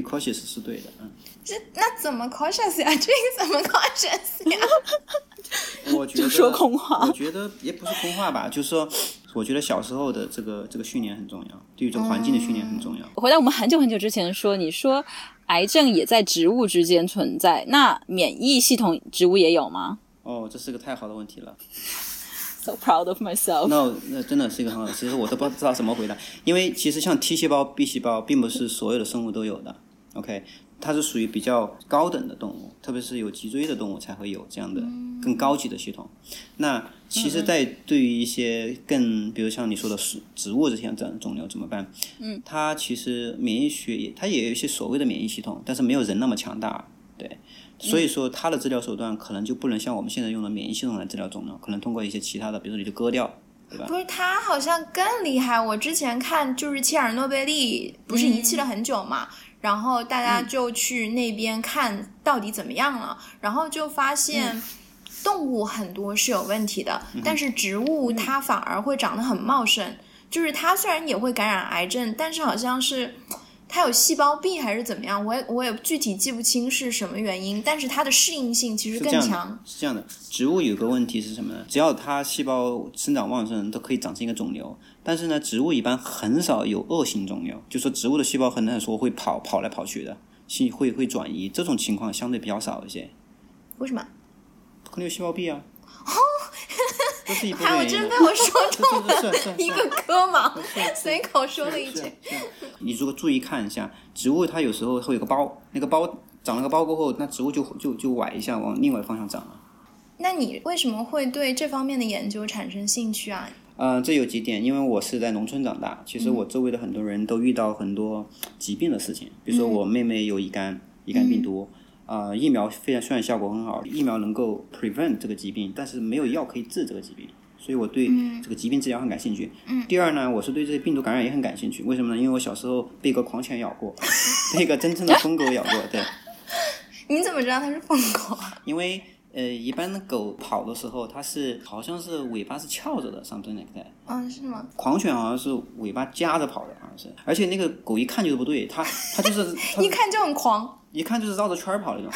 be cautious 是对的，嗯。这那怎么 cautious 呀？这个怎么 cautious 呀？我觉得说空话我觉得也不是空话吧，就是说，我觉得小时候的这个这个训练很重要，对于这个环境的训练很重要。回到我们很久很久之前说，你说癌症也在植物之间存在，那免疫系统植物也有吗哦，这是个太好的问题了。？So proud of myself。那那真的是一个很好的，其实我都不知道怎么回答，因为其实像 T 细胞、B 细胞，并不是所有的生物都有的。OK，它是属于比较高等的动物，特别是有脊椎的动物才会有这样的更高级的系统。那其实，在对于一些更，比如像你说的植植物这些这样肿瘤怎么办？嗯，它其实免疫学也，它也有一些所谓的免疫系统，但是没有人那么强大。对，所以说它的治疗手段可能就不能像我们现在用的免疫系统来治疗肿瘤，可能通过一些其他的，比如说你就割掉，对吧？不是，他好像更厉害。我之前看就是切尔诺贝利，不是遗弃了很久嘛，然后大家就去那边看到底怎么样了，然后就发现。动物很多是有问题的，但是植物它反而会长得很茂盛。就是它虽然也会感染癌症，但是好像是它有细胞壁还是怎么样？我也我也具体记不清是什么原因，但是它的适应性其实更强。是这样的，植物有个问题是什么呢？只要它细胞生长旺盛，都可以长成一个肿瘤。但是呢，植物一般很少有恶性肿瘤，就说植物的细胞很难说会跑跑来跑去的，细会会转移，这种情况相对比较少一些。为什么？可能有细胞壁啊。哦，这是一部还有真被我说中了 一个科盲，随口说了一句。你如果注意看一下，植物它有时候会有个包，那个包长了个包过后，那植物就就就歪一下，往另外的方向长了。那你为什么会对这方面的研究产生兴趣啊？嗯，这有几点，因为我是在农村长大，其实我周围的很多人都遇到很多疾病的事情，比如说我妹妹有乙肝，乙肝病毒。啊，疫苗非常虽然效果很好，疫苗能够 prevent 这个疾病，但是没有药可以治这个疾病，所以我对这个疾病治疗很感兴趣。第二呢，我是对这些病毒感染也很感兴趣。为什么呢？因为我小时候被一个狂犬咬过，被一个真正的疯狗咬过。对，你怎么知道它是疯狗？因为呃，一般的狗跑的时候，它是好像是尾巴是翘着的，something like that。嗯，是吗？狂犬好像是尾巴夹着跑的，好像是。而且那个狗一看就是不对，它它就是 一看就很狂。一看就是绕着圈儿跑那种，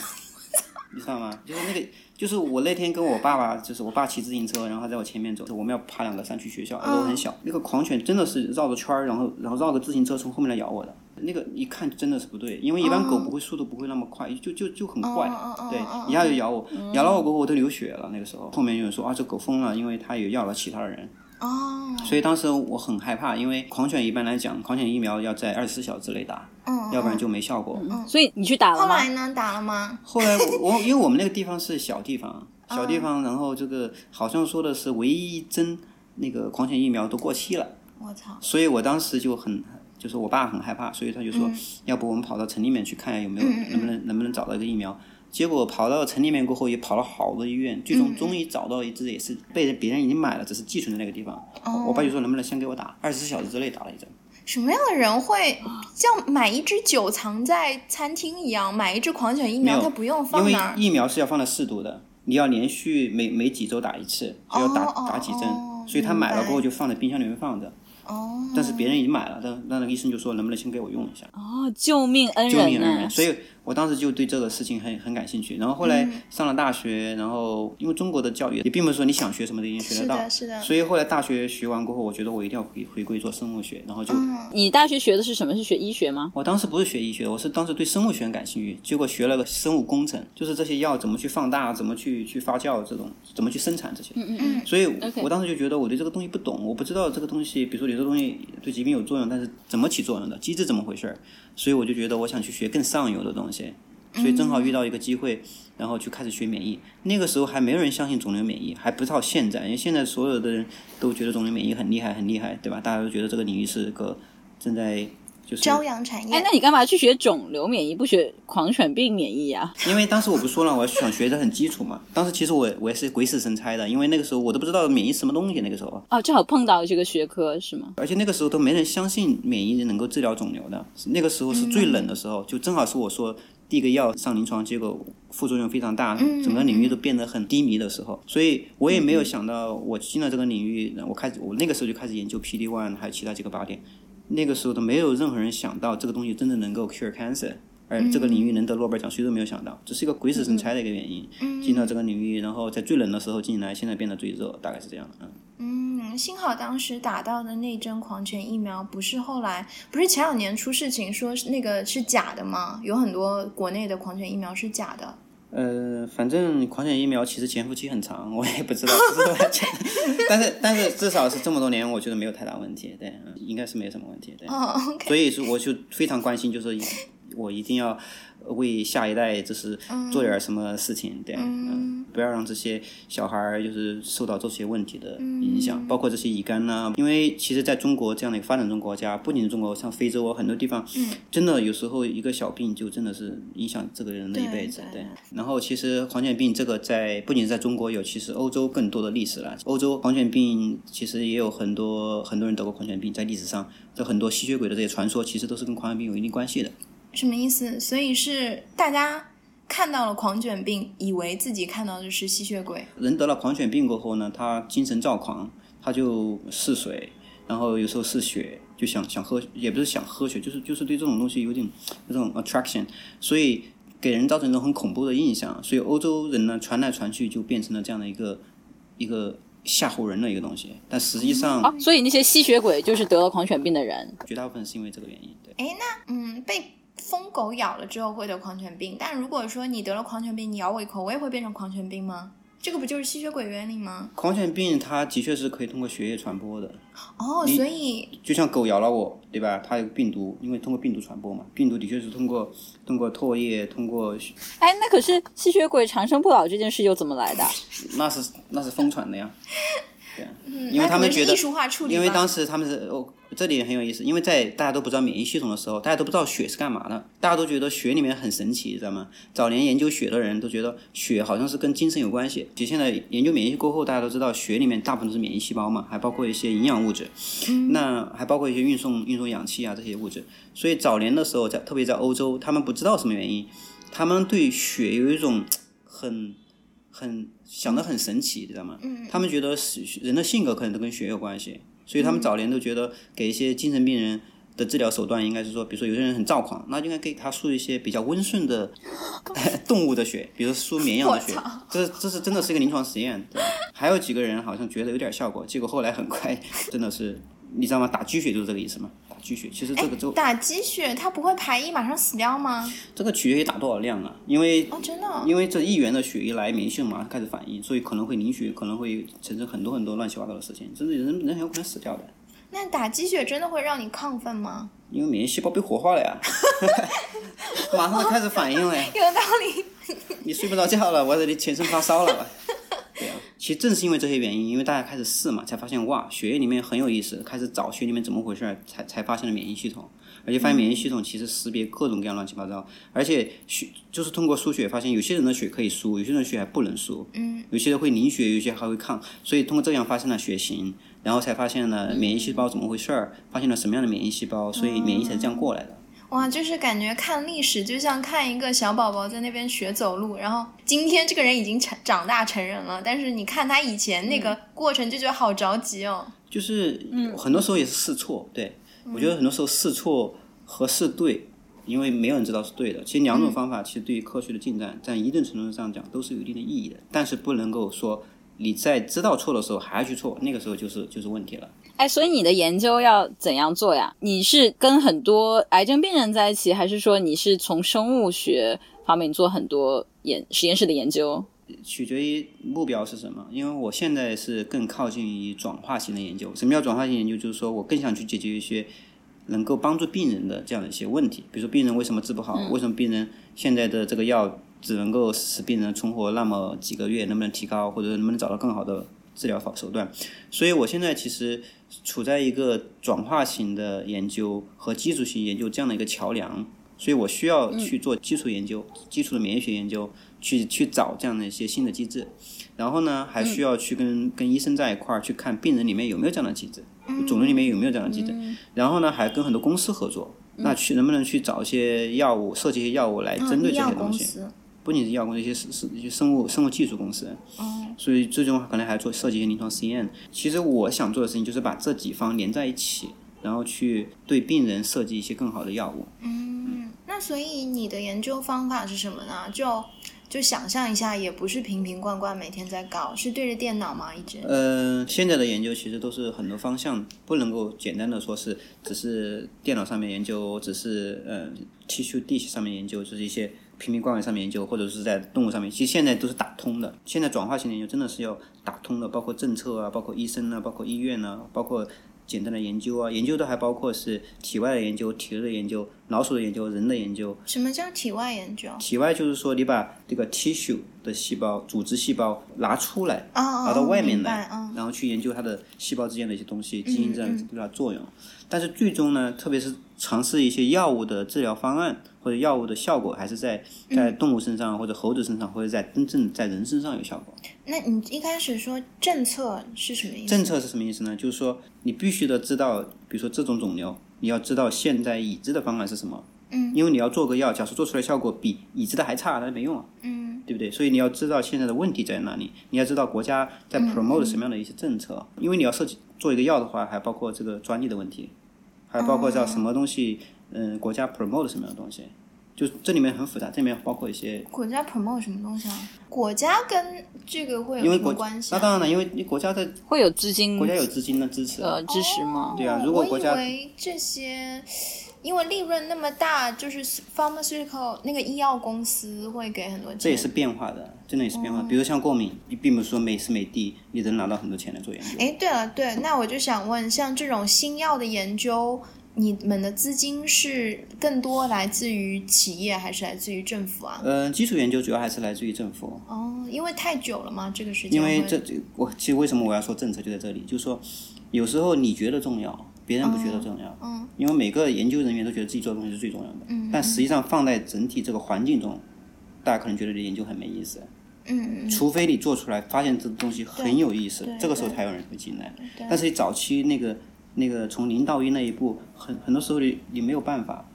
你知道吗？就是那个，就是我那天跟我爸爸，就是我爸骑自行车，然后他在我前面走，我们要爬两个山去学校，楼很小。那个狂犬真的是绕着圈儿，然后然后绕着自行车从后面来咬我的。那个一看真的是不对，因为一般狗不会速度不会那么快，就就就很怪，对，一下就咬我，咬了我过后我都流血了。那个时候后面有人说啊，这狗疯了，因为它也咬了其他的人。哦，所以当时我很害怕，因为狂犬一般来讲，狂犬疫苗要在二十四小时之内打，嗯，要不然就没效果。嗯，所以你去打了吗？后来呢？打了吗？后来我我因为我们那个地方是小地方，小地方，然后这个好像说的是唯一一针那个狂犬疫苗都过期了。我操！所以我当时就很，就是我爸很害怕，所以他就说，要不我们跑到城里面去看下有没有，能不能能不能找到一个疫苗。结果跑到城里面过后，也跑了好多医院，最终终于找到一只，也是被人别人已经买了，只是寄存在那个地方。我爸就说能不能先给我打，二十四小时之内打了一针。什么样的人会像买一支酒藏在餐厅一样，买一支狂犬疫苗，他不用放那儿？因为疫苗是要放在适度的，你要连续每每几周打一次，就要打打几针，所以他买了过后就放在冰箱里面放着。哦，但是别人已经买了，但那那个医生就说能不能先给我用一下？哦，救命恩人！救命恩人！所以我当时就对这个事情很很感兴趣。然后后来上了大学，然后因为中国的教育也并不是说你想学什么都一定学得到，是的，是的。所以后来大学学完过后，我觉得我一定要回回归做生物学，然后就。你大学学的是什么？是学医学吗？我当时不是学医学，我是当时对生物学很感兴趣，结果学了个生物工程，就是这些药怎么去放大，怎么去去发酵，这种怎么去生产这些。嗯嗯嗯。所以我当时就觉得我对这个东西不懂，我不知道这个东西，比如说有的东西对。疾病有作用，但是怎么起作用的机制怎么回事儿？所以我就觉得我想去学更上游的东西，所以正好遇到一个机会，然后就开始学免疫。那个时候还没有人相信肿瘤免疫，还不到现在，因为现在所有的人都觉得肿瘤免疫很厉害，很厉害，对吧？大家都觉得这个领域是个正在。朝阳产业。哎，那你干嘛去学肿瘤免疫，不学狂犬病免疫呀？因为当时我不说了，我想学的很基础嘛。当时其实我我也是鬼使神差的，因为那个时候我都不知道免疫什么东西。那个时候哦，正好碰到这个学科是吗？而且那个时候都没人相信免疫能够治疗肿瘤的。那个时候是最冷的时候，就正好是我说第一个药上临床，结果副作用非常大，整个领域都变得很低迷的时候。所以我也没有想到，我进了这个领域，我开始我那个时候就开始研究 PD one 还有其他几个靶点。那个时候都没有任何人想到这个东西真的能够 cure cancer，而这个领域能得诺贝尔奖，谁都没有想到，这是一个鬼使神差的一个原因。进到这个领域，然后在最冷的时候进来，现在变得最热，大概是这样的。嗯，嗯，幸好当时打到的那针狂犬疫苗不是后来，不是前两年出事情说那个是假的吗？有很多国内的狂犬疫苗是假的。呃，反正狂犬疫苗其实潜伏期很长，我也不知道。但是但是至少是这么多年，我觉得没有太大问题，对，应该是没有什么问题，对。所以说，我就非常关心，就是我一定要。为下一代就是做点什么事情，对，嗯，不要让这些小孩儿就是受到这些问题的影响，包括这些乙肝呐。因为其实在中国这样的一个发展中国家，不仅是中国，像非洲很多地方，真的有时候一个小病就真的是影响这个人的一辈子，对。然后其实狂犬病这个在不仅是在中国有，其实欧洲更多的历史了。欧洲狂犬病其实也有很多很多人得过狂犬病，在历史上，这很多吸血鬼的这些传说，其实都是跟狂犬病有一定关系的。什么意思？所以是大家看到了狂犬病，以为自己看到的是吸血鬼。人得了狂犬病过后呢，他精神躁狂，他就嗜水，然后有时候嗜血，就想想喝，也不是想喝血，就是就是对这种东西有点那种 attraction，所以给人造成一种很恐怖的印象。所以欧洲人呢传来传去就变成了这样的一个一个吓唬人的一个东西。但实际上，啊，所以那些吸血鬼就是得了狂犬病的人。绝大部分是因为这个原因。对，哎，那嗯，被疯狗咬了之后会得狂犬病，但如果说你得了狂犬病，你咬我一口，我也会变成狂犬病吗？这个不就是吸血鬼原理吗？狂犬病它的确是可以通过血液传播的。哦，所以就像狗咬了我，对吧？它有病毒，因为通过病毒传播嘛。病毒的确是通过通过唾液，通过哎，那可是吸血鬼长生不老这件事又怎么来的？那是那是疯传的呀。对啊，嗯因为他们觉得因为当时他们是哦，这里很有意思，因为在大家都不知道免疫系统的时候，大家都不知道血是干嘛的，大家都觉得血里面很神奇，知道吗？早年研究血的人都觉得血好像是跟精神有关系。其实现在研究免疫过后，大家都知道血里面大部分都是免疫细胞嘛，还包括一些营养物质，那还包括一些运送运送氧气啊这些物质。所以早年的时候，在特别在欧洲，他们不知道什么原因，他们对血有一种很很想的很神奇，知道吗？他们觉得是人的性格可能都跟血有关系，所以他们早年都觉得给一些精神病人的治疗手段应该是说，比如说有些人很躁狂，那就应该给他输一些比较温顺的 动物的血，比如输绵羊的血。这这是真的是一个临床实验。对还有几个人好像觉得有点效果，结果后来很快真的是，你知道吗？打鸡血就是这个意思吗。打鸡血，其实这个就打鸡血，它不会排异马上死掉吗？这个取决于打多少量啊，因为哦，真的哦、因为这一元的血一来，免疫系统马上开始反应，所以可能会凝血，可能会产生很多很多乱七八糟的事情，甚至人人很有可能死掉的，那打鸡血真的会让你亢奋吗？因为免疫细胞被活化了呀，马上就开始反应了呀，有道理。你睡不着觉了，我这里全身发烧了。对啊，其实正是因为这些原因，因为大家开始试嘛，才发现哇，血液里面很有意思，开始找血里面怎么回事儿，才才发现了免疫系统，而且发现免疫系统其实识别各种各样乱七八糟，而且血就是通过输血发现有些人的血可以输，有些人的血还不能输，嗯，有些人会凝血，有些还会抗，所以通过这样发现了血型，然后才发现了免疫细胞怎么回事儿，发现了什么样的免疫细胞，所以免疫才这样过来的。哇，就是感觉看历史就像看一个小宝宝在那边学走路，然后今天这个人已经成长大成人了，但是你看他以前那个过程就觉得好着急哦。就是很多时候也是试错，对我觉得很多时候试错和试对，因为没有人知道是对的。其实两种方法其实对于科学的进展，在一定程度上讲都是有一定的意义的，但是不能够说你在知道错的时候还要去错，那个时候就是就是问题了。哎，所以你的研究要怎样做呀？你是跟很多癌症病人在一起，还是说你是从生物学方面做很多研实验室的研究？取决于目标是什么，因为我现在是更靠近于转化型的研究。什么叫转化型研究？就是说我更想去解决一些能够帮助病人的这样的一些问题，比如说病人为什么治不好，为什么病人现在的这个药只能够使病人存活那么几个月，能不能提高，或者能不能找到更好的治疗法手段？所以我现在其实处在一个转化型的研究和基础型研究这样的一个桥梁，所以我需要去做基础研究、基础的免疫学研究，去去找这样的一些新的机制。然后呢，还需要去跟、跟医生在一块儿去看病人里面有没有这样的机制，肿瘤里面有没有这样的机制。然后呢，还跟很多公司合作，那去能不能去找一些药物，设计一些药物来针对这些东西。不仅是医药公司，一些是是一些生物生物技术公司，嗯所以最终可能还做设计一些临床实验。其实我想做的事情就是把这几方连在一起，然后去对病人设计一些更好的药物。嗯那所以你的研究方法是什么呢？就就想象一下，也不是瓶瓶罐罐每天在搞，是对着电脑吗？一直？呃，现在的研究其实都是很多方向，不能够简单的说是只是电脑上面研究，只是呃 tissue dish 上面研究，就是一些瓶瓶罐罐上面研究，或者是在动物上面，其实现在都是打通的。现在转化型研究真的是要打通的，包括政策啊，包括医生啊，包括医院啊，包括简单的研究啊，研究的还包括是体外的研究、体内的研究、老鼠的研究、人的研究。什么叫体外研究？体外就是说你把这个 tissue 的细胞、组织细胞拿出来，拿到外面来然后去研究它的细胞之间的一些东西，基因这样对它作用。但是最终呢，特别是尝试一些药物的治疗方案或者药物的效果，还是在在动物身上或者猴子身上，或者在真正在人身上有效果。那你一开始说政策是什么意思？政策是什么意思呢？就是说你必须得知道，比如说这种肿瘤，你要知道现在已知的方案是什么。嗯，因为你要做个药，假设做出来效果比已知的还差，那就没用啊。嗯，对不对？所以你要知道现在的问题在哪里，你要知道国家在 promote 什么样的一些政策，因为你要设计做一个药的话，还包括这个专利的问题。还包括叫什么东西，嗯，国家 promote 什么样的东西，就这里面很复杂，这里面包括一些国家 promote 什么东西啊？国家跟这个会有什么关系、啊？那当然了，因为你国家的会有资金国家有资金的支持，呃支持吗？对啊如果我国家以为这些，因为利润那么大，就是 pharmaceutical 那个医药公司会给很多钱。这也是变化的，真的也是变化。比如像过敏，你并不是说每时每地你能拿到很多钱来做研究。哎，对了，对，那我就想问，像这种新药的研究，你们的资金是更多来自于企业，还是来自于政府啊？嗯，基础研究主要还是来自于政府，哦，因为太久了嘛，这个时间因为这这我其实为什么我要说政策就在这里，就是说有时候你觉得重要，别人不觉得重要，嗯，因为每个研究人员都觉得自己做的东西是最重要的，嗯。但实际上放在整体这个环境中，大家可能觉得这研究很没意思，嗯嗯除非你做出来发现这个东西很有意思，这个时候才有人会进来。对。但是你早期那个那个从零到一那一步，很很多时候你你没有办法。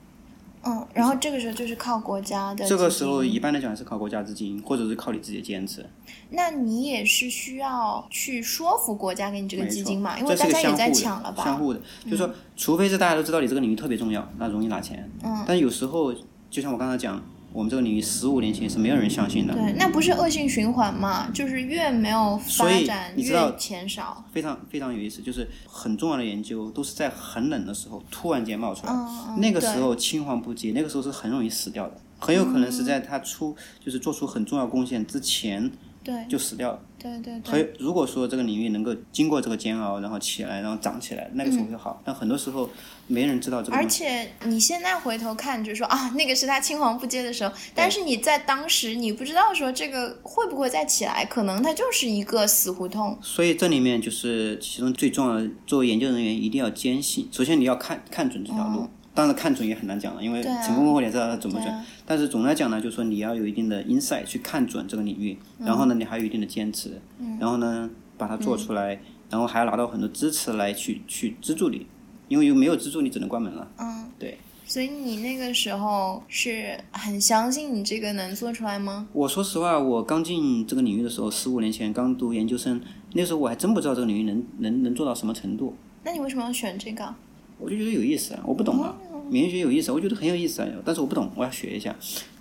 嗯，然后这个时候就是靠国家的这个时候一般来讲是靠国家资金，或者是靠你自己的坚持。那你也是需要去说服国家给你这个基金嘛？因为大家也在抢了吧？相互的，就是说，除非是大家都知道你这个领域特别重要，那容易拿钱。嗯。但有时候，就像我刚才讲，我们这个领域十五年前是没有人相信的，对，那不是恶性循环嘛？就是越没有发展，你知道越钱少。非常非常有意思。就是很重要的研究都是在很冷的时候突然间冒出来，那个时候青黄不接，那个时候是很容易死掉的，很有可能是在他出就是做出很重要贡献之前对就死掉了。对对对。还有，如果说这个领域能够经过这个煎熬，然后起来，然后长起来，那个时候就好。但很多时候没人知道这个而。且你现在回头看，就是说啊，那个是他青黄不接的时候，但是你在当时你不知道说这个会不会再起来，可能它就是一个死胡同。所以这里面就是其中最重要的，作为研究人员一定要坚信。首先你要看看准这条路，当然看准也很难讲了，因为成功过后你也知道它准不准。但是总的来讲呢，就是说你要有一定的 insight 去看准这个领域，嗯然后呢，你还有一定的坚持，然后呢，把它做出嗯来，然后还要拿到很多支持来去去资助你，因为又没有资助你只能关门了。嗯，对。所以你那个时候是很相信你这个能做出来吗？我说实话，我刚进这个领域的时候，十五年前刚读研究生，那时候我还真不知道这个领域能能能做到什么程度。那你为什么要选这个？我就觉得有意思啊，我不懂啊，哦免疫学有意思，我觉得很有意思啊，但是我不懂，我要学一下。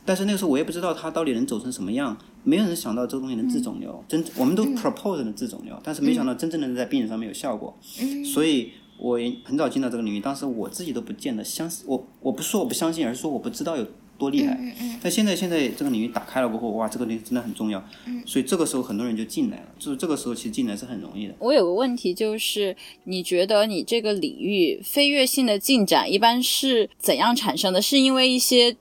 但是那个时候我也不知道它到底能走成什么样，没有人想到这个东西能治肿瘤，真我们都 propose 能治肿瘤，但是没想到真正能在病人上面有效果。所以我也很早进到这个领域，当时我自己都不见得相信，我我不是说我不相信，而是说我不知道有多厉害。但现在现在这个领域打开了过后，哇，这个领域真的很重要，所以这个时候很多人就进来了，就是这个时候其实进来是很容易的。我有个问题，就是你觉得你这个领域飞跃性的进展一般是怎样产生的？是因为一些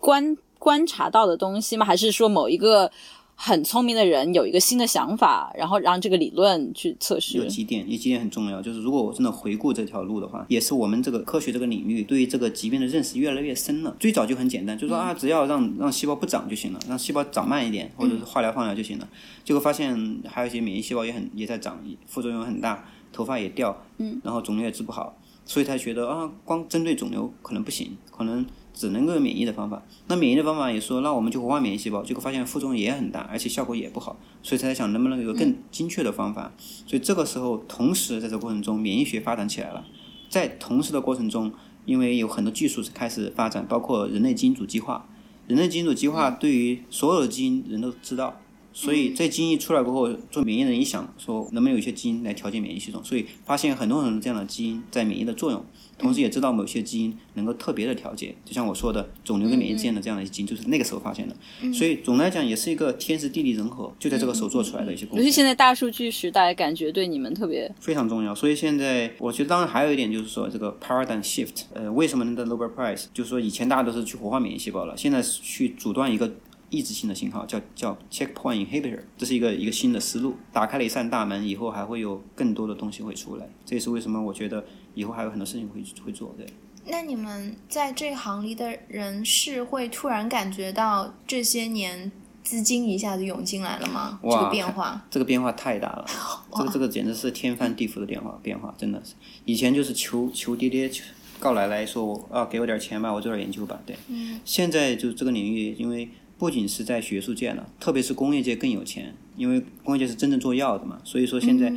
观观察到的东西吗？还是说某一个很聪明的人有一个新的想法，然后让这个理论去测试有？几点，有几点很重要，就是如果我真的回顾这条路的话，也是我们这个科学这个领域对于这个疾病的认识越来越深了。最早就很简单，就说啊，只要让让细胞不长就行了，让细胞长慢一点，或者是化疗放疗就行了。结果发现还有一些免疫细胞也很也在长，副作用很大，头发也掉，嗯，然后肿瘤也治不好，所以才觉得啊，光针对肿瘤可能不行，可能只能够有免疫的方法。那免疫的方法也说，那我们就活化免疫细胞，结果发现副作用也很大，而且效果也不好，所以才在想能不能有个更精确的方法。所以这个时候，同时在这过程中，免疫学发展起来了。在同时的过程中，因为有很多技术是开始发展，包括人类基因组计划。人类基因组计划对于所有的基因人都知道，所以这基因一出来过后，做免疫人一想，说能不能有一些基因来调节免疫系统，所以发现很多很多这样的基因在免疫的作用，同时也知道某些基因能够特别的调节，就像我说的，肿瘤跟免疫之间的这样的基因，就是那个时候发现的。所以总的来讲，也是一个天时地利人和，就在这个时候做出来的一些工作。尤其现在大数据时代，感觉对你们特别非常重要。所以现在我觉得，当然还有一点就是说，这个 paradigm shift，呃，为什么能得 Nobel Prize？就是说以前大家都是去活化免疫细胞了，现在是去阻断一个抑制性的信号，叫叫 checkpoint inhibitor，这是一个一个新的思路，打开了一扇大门，以后还会有更多的东西会出来。这也是为什么我觉得以后还有很多事情会会做。对，那你们在这行里的人是会突然感觉到这些年资金一下子涌进来了吗？这个变化，这个变化太大了，这个这个简直是天翻地覆的变化变化，真的是。以前就是求求爹爹求告奶奶说我啊给我点钱吧，我做点研究吧，对。嗯现在就这个领域，因为不仅是在学术界呢，特别是工业界更有钱，因为工业界是真正做药的嘛，所以说现在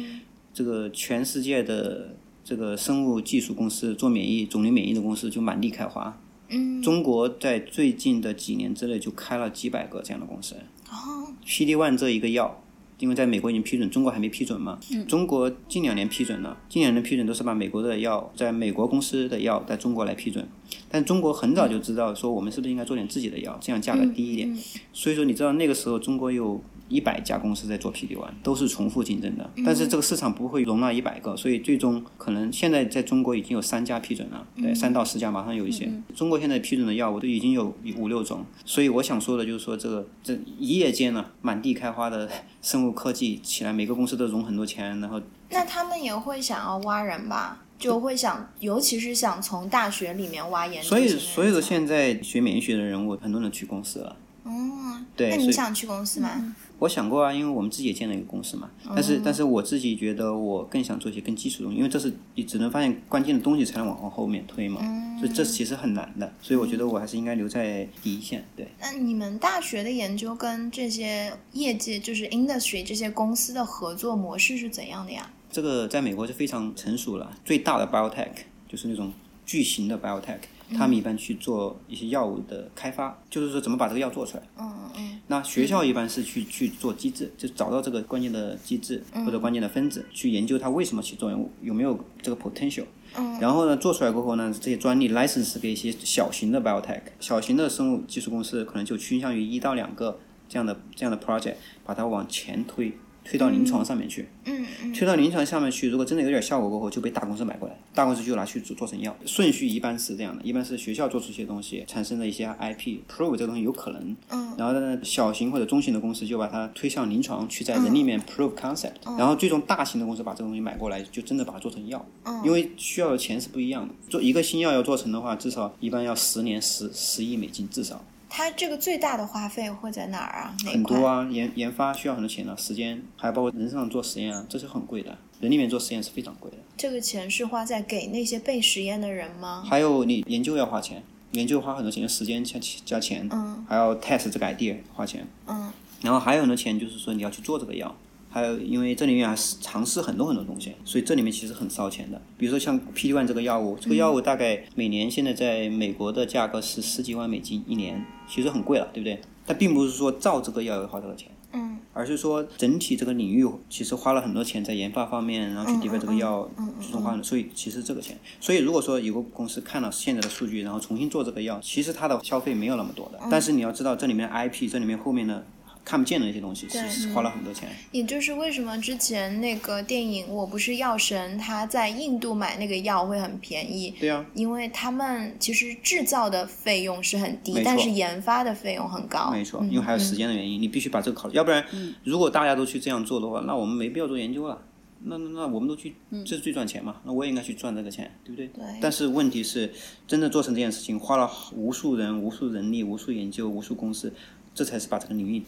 这个全世界的这个生物技术公司做免疫肿瘤免疫的公司就满地开花。嗯，中国在最近的几年之内就开了几百个这样的公司。哦，PD one 这一个药，因为在美国已经批准，中国还没批准嘛。中国近两年批准了，近两年批准都是把美国的药，在美国公司的药在中国来批准。但中国很早就知道说，我们是不是应该做点自己的药，这样价格低一点。所以说，你知道那个时候中国有一百家公司在做 PD one，都是重复竞争的。但是这个市场不会容纳一百个，所以最终可能现在在中国已经有三家批准了，对，三到十家马上有一些。中国现在批准的药物都已经有五六种，所以我想说的就是说，这个这一夜间呢、满地开花的 生物科技起来，每个公司都融很多钱，然后那他们也会想要挖人吧？就会想，尤其是想从大学里面挖研究所以所有的现在学免疫学的人我，很多人去公司了。哦，对，那你想去公司吗？我想过啊，因为我们自己也建了一个公司嘛。但是，但是我自己觉得我更想做一些更基础的东西，因为这是你只能发现关键的东西，才能往往后面推嘛。所以这其实很难的。所以我觉得我还是应该留在第一线。对，那你们大学的研究跟这些业界，就是 industry 这些公司的合作模式是怎样的呀？这个在美国是非常成熟了，最大的 biotech 就是那种巨型的 biotech，他们一般去做一些药物的开发，就是说怎么把这个药做出来。嗯嗯那学校一般是去去做机制，就找到这个关键的机制或者关键的分子，去研究它为什么起作用，有没有这个 potential。嗯然后呢，做出来过后呢，这些专利 license 给一些小型的 biotech，小型的生物技术公司可能就倾向于一到两个这样的这样的 project，把它往前推，推到临床上面去。嗯嗯推到临床上面去，如果真的有点效果过后，就被大公司买过来，大公司就拿去做做成药。顺序一般是这样的，一般是学校做出一些东西，产生了一些 IP，prove 这个东西有可能，嗯，然后呢，小型或者中型的公司就把它推向临床，去在人里面 prove concept，、然后最终大型的公司把这个东西买过来，就真的把它做成药，嗯。因为需要的钱是不一样的。做一个新药要做成的话，至少一般要十年十十亿美金至少。它这个最大的花费会在哪儿啊？哪很多啊，研研发需要很多钱的、时间，还包括人上做实验啊，这是很贵的。人里面做实验是非常贵的。这个钱是花在给那些被实验的人吗？还有你研究要花钱，研究花很多钱，时间加加钱，嗯还要 test 这个 idea 花钱，嗯然后还有呢钱就是说你要去做这个药，还有因为这里面还是尝试很多很多东西，所以这里面其实很烧钱的。比如说像 PD one 这个药物，这个药物大概每年现在在美国的价格是十几万美金一年，其实很贵了，对不对？但并不是说造这个药要花多少钱。嗯而是说整体这个领域其实花了很多钱在研发方面，然后去 develop 这个药，最终花了，所以其实这个钱，所以如果说有个公司看了现在的数据，然后重新做这个药，其实它的消费没有那么多的，但是你要知道这里面的 IP，这里面后面的看不见的一些东西，其实是花了很多钱。也就是为什么之前那个电影《我不是药神》，他在印度买那个药会很便宜，对啊，因为他们其实制造的费用是很低但是研发的费用很高。没错，嗯因为还有时间的原因，你必须把这个考虑，要不然如果大家都去这样做的话，那我们没必要做研究了。那那那我们都去，这是最赚钱嘛？那我也应该去赚这个钱，对不对？对但是问题是，真的做成这件事情，花了无数人、无数人力、无数研究、无数公司，这才是把这个领域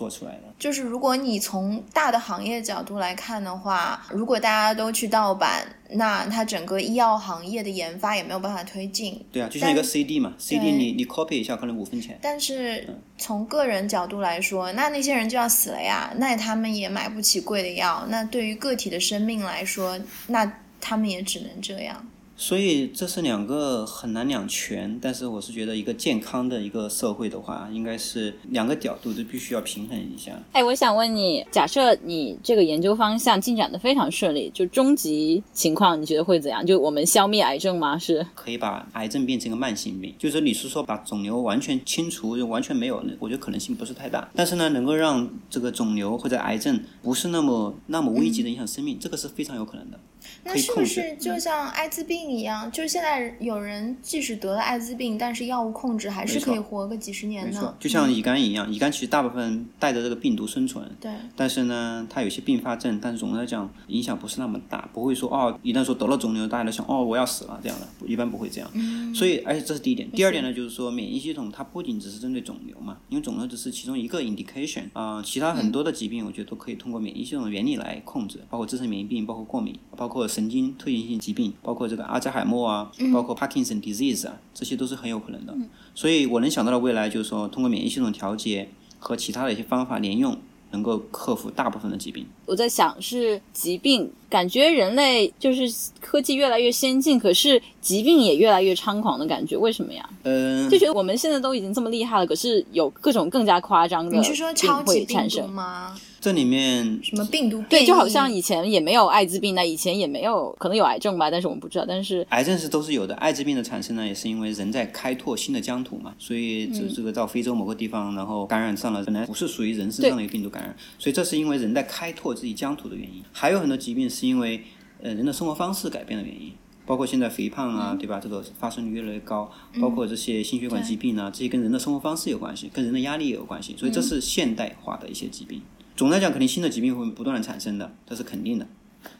做出来的。就是如果你从大的行业角度来看的话，如果大家都去盗版，那它整个医药行业的研发也没有办法推进。对啊，就像一个 CD 嘛，CD 你你 copy 一下可能五分钱。但是从个人角度来说，那那些人就要死了呀，那他们也买不起贵的药。那对于个体的生命来说，那他们也只能这样。所以这是两个很难两全，但是我是觉得一个健康的一个社会的话，应该是两个角度都必须要平衡一下。哎，我想问你，假设你这个研究方向进展的非常顺利，就终极情况，你觉得会怎样？就我们消灭癌症吗？是？可以把癌症变成一个慢性病，就是你是说把肿瘤完全清除，就完全没有，我觉得可能性不是太大。但是呢，能够让这个肿瘤或者癌症不是那么那么危急的影响生命，这个是非常有可能的。那是不是就像艾滋病一样？就是现在有人即使得了艾滋病，但是药物控制还是可以活个几十年呢就像乙肝一样，乙肝其实大部分带着这个病毒生存，对，但是呢，它有些并发症，但是总的来讲影响不是那么大，不会说哦，一旦说得了肿瘤，大家都想哦我要死了这样的，一般不会这样。所以，而且这是第一点。第二点呢，就是说免疫系统它不仅只是针对肿瘤嘛，因为肿瘤只是其中一个 indication 啊、其他很多的疾病我觉得都可以通过免疫系统的原理来控制，包括自身免疫病，包括过敏，包括神经退行性疾病，包括这个阿兹海默啊，包括 Parkinson disease 啊，这些都是很有可能的。所以我能想到的未来就是说，通过免疫系统调节和其他的一些方法联用，能够克服大部分的疾病。我在想是疾病，感觉人类就是科技越来越先进，可是疾病也越来越猖狂的感觉，为什么呀？嗯、就觉得我们现在都已经这么厉害了，可是有各种更加夸张的你是说超级病毒会产生。吗？这里面什么病毒对，就好像以前也没有艾滋病那以前也没有，可能有癌症吧，但是我们不知道。但是癌症是都是有的，艾滋病的产生呢，也是因为人在开拓新的疆土嘛，所以这这个到非洲某个地方，然后感染上了本来不是属于人身上的一个病毒感染，所以这是因为人在开拓自己疆土的原因。还有很多疾病是因为呃人的生活方式改变的原因。包括现在肥胖啊，对吧？这个发生率越来越高，包括这些心血管疾病啊，这些跟人的生活方式有关系，跟人的压力也有关系，所以这是现代化的一些疾病。总的来讲，肯定新的疾病会不断的产生的，这是肯定的。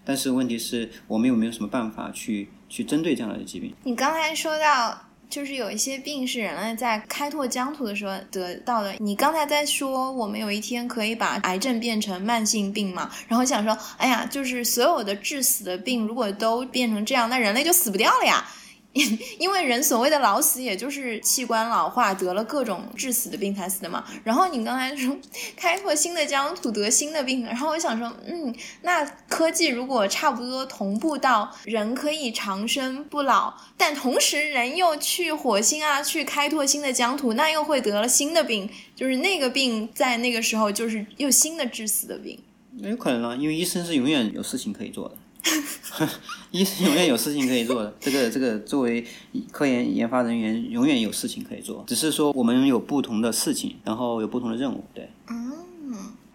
但是问题是我们有没有什么办法去去针对这样的疾病？你刚才说到，就是有一些病是人类在开拓疆土的时候得到的。你刚才在说，我们有一天可以把癌症变成慢性病嘛？然后想说，哎呀，就是所有的致死的病如果都变成这样，那人类就死不掉了呀。因为人所谓的老死，也就是器官老化得了各种致死的病才死的嘛。然后你刚才说开拓新的疆土得新的病，然后我想说，嗯，那科技如果差不多同步到人可以长生不老，但同时人又去火星啊去开拓新的疆土，那又会得了新的病，就是那个病在那个时候就是又新的致死的病。那有可能啊，因为医生是永远有事情可以做的，医生永远有事情可以做的。这个这个作为科研研发人员，永远有事情可以做，只是说我们有不同的事情，然后有不同的任务，对。嗯。